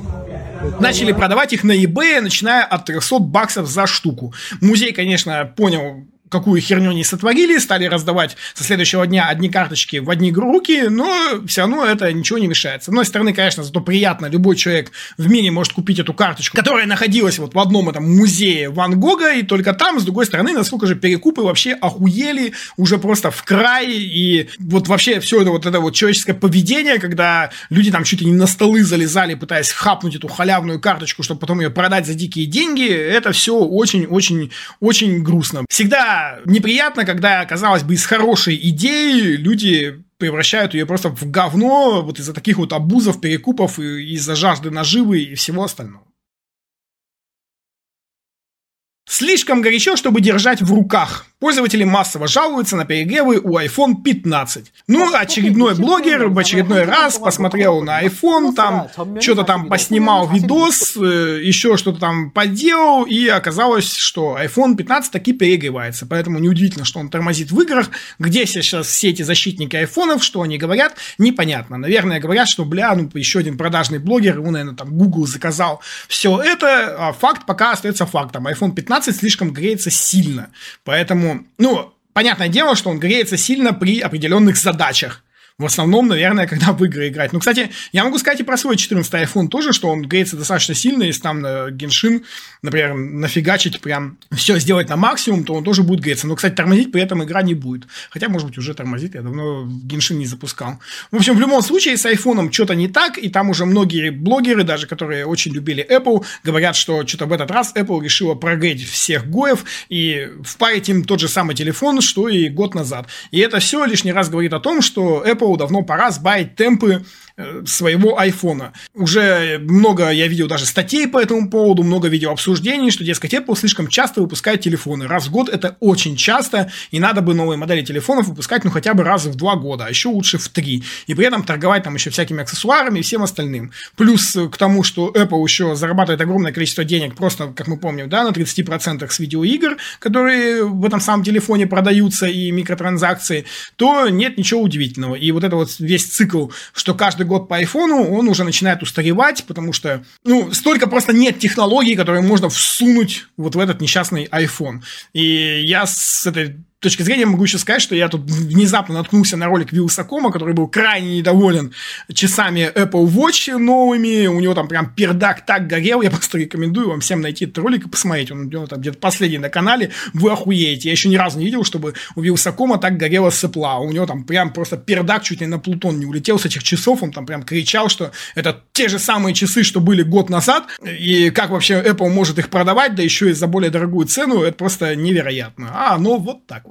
начали продавать их на eBay, начиная от 300 баксов за штуку. Музей, конечно, понял, какую херню они сотворили, стали раздавать со следующего дня одни карточки в одни руки, но все равно это ничего не мешает. С одной стороны, конечно, зато приятно, любой человек в мире может купить эту карточку, которая находилась вот в одном этом музее Ван Гога, и только там, с другой стороны, насколько же перекупы вообще охуели уже просто в край, и вот вообще все это вот это вот человеческое поведение, когда люди там чуть ли не на столы залезали, пытаясь хапнуть эту халявную карточку, чтобы потом ее продать за дикие деньги, это все очень-очень-очень грустно. Всегда неприятно, когда, казалось бы, из хорошей идеи люди превращают ее просто в говно вот из-за таких вот абузов, перекупов, из-за жажды наживы и всего остального. Слишком горячо, чтобы держать в руках. Пользователи массово жалуются на перегревы у iPhone 15. Ну, очередной блогер в очередной раз посмотрел на iPhone, там что-то там поснимал видос, э, еще что-то там поделал, и оказалось, что iPhone 15 таки перегревается. Поэтому неудивительно, что он тормозит в играх. Где сейчас все эти защитники айфонов, что они говорят, непонятно. Наверное, говорят, что, бля, ну, еще один продажный блогер, ему, наверное, там Google заказал все это, а факт пока остается фактом. iPhone 15 слишком греется сильно. Поэтому ну, понятное дело, что он греется сильно при определенных задачах. В основном, наверное, когда в игры играть. Ну, кстати, я могу сказать и про свой 14 iPhone тоже, что он греется достаточно сильно, если там на Геншин, например, нафигачить прям все сделать на максимум, то он тоже будет греться. Но, кстати, тормозить при этом игра не будет. Хотя, может быть, уже тормозит, я давно Геншин не запускал. В общем, в любом случае, с iPhone что-то не так, и там уже многие блогеры, даже которые очень любили Apple, говорят, что что-то в этот раз Apple решила прогреть всех гоев и впарить им тот же самый телефон, что и год назад. И это все лишний раз говорит о том, что Apple Apple давно пора сбавить темпы своего айфона. Уже много я видел даже статей по этому поводу, много видео обсуждений, что, дескать, Apple слишком часто выпускает телефоны. Раз в год это очень часто, и надо бы новые модели телефонов выпускать, ну, хотя бы раз в два года, а еще лучше в три. И при этом торговать там еще всякими аксессуарами и всем остальным. Плюс к тому, что Apple еще зарабатывает огромное количество денег, просто, как мы помним, да, на 30% с видеоигр, которые в этом самом телефоне продаются, и микротранзакции, то нет ничего удивительного. И вот это вот весь цикл, что каждый год по айфону, он уже начинает устаревать, потому что, ну, столько просто нет технологий, которые можно всунуть вот в этот несчастный iPhone. И я с этой точки зрения могу еще сказать, что я тут внезапно наткнулся на ролик Вилсакома, который был крайне недоволен часами Apple Watch новыми. У него там прям пердак так горел. Я *laughs* просто рекомендую вам всем найти этот ролик и посмотреть. Он, он там где-то последний на канале. Вы охуеете. Я еще ни разу не видел, чтобы у Вилсакома так горела сопла. У него там прям просто пердак чуть ли на Плутон не улетел с этих часов. Он там прям кричал, что это те же самые часы, что были год назад. И как вообще Apple может их продавать, да еще и за более дорогую цену, это просто невероятно. А, ну вот так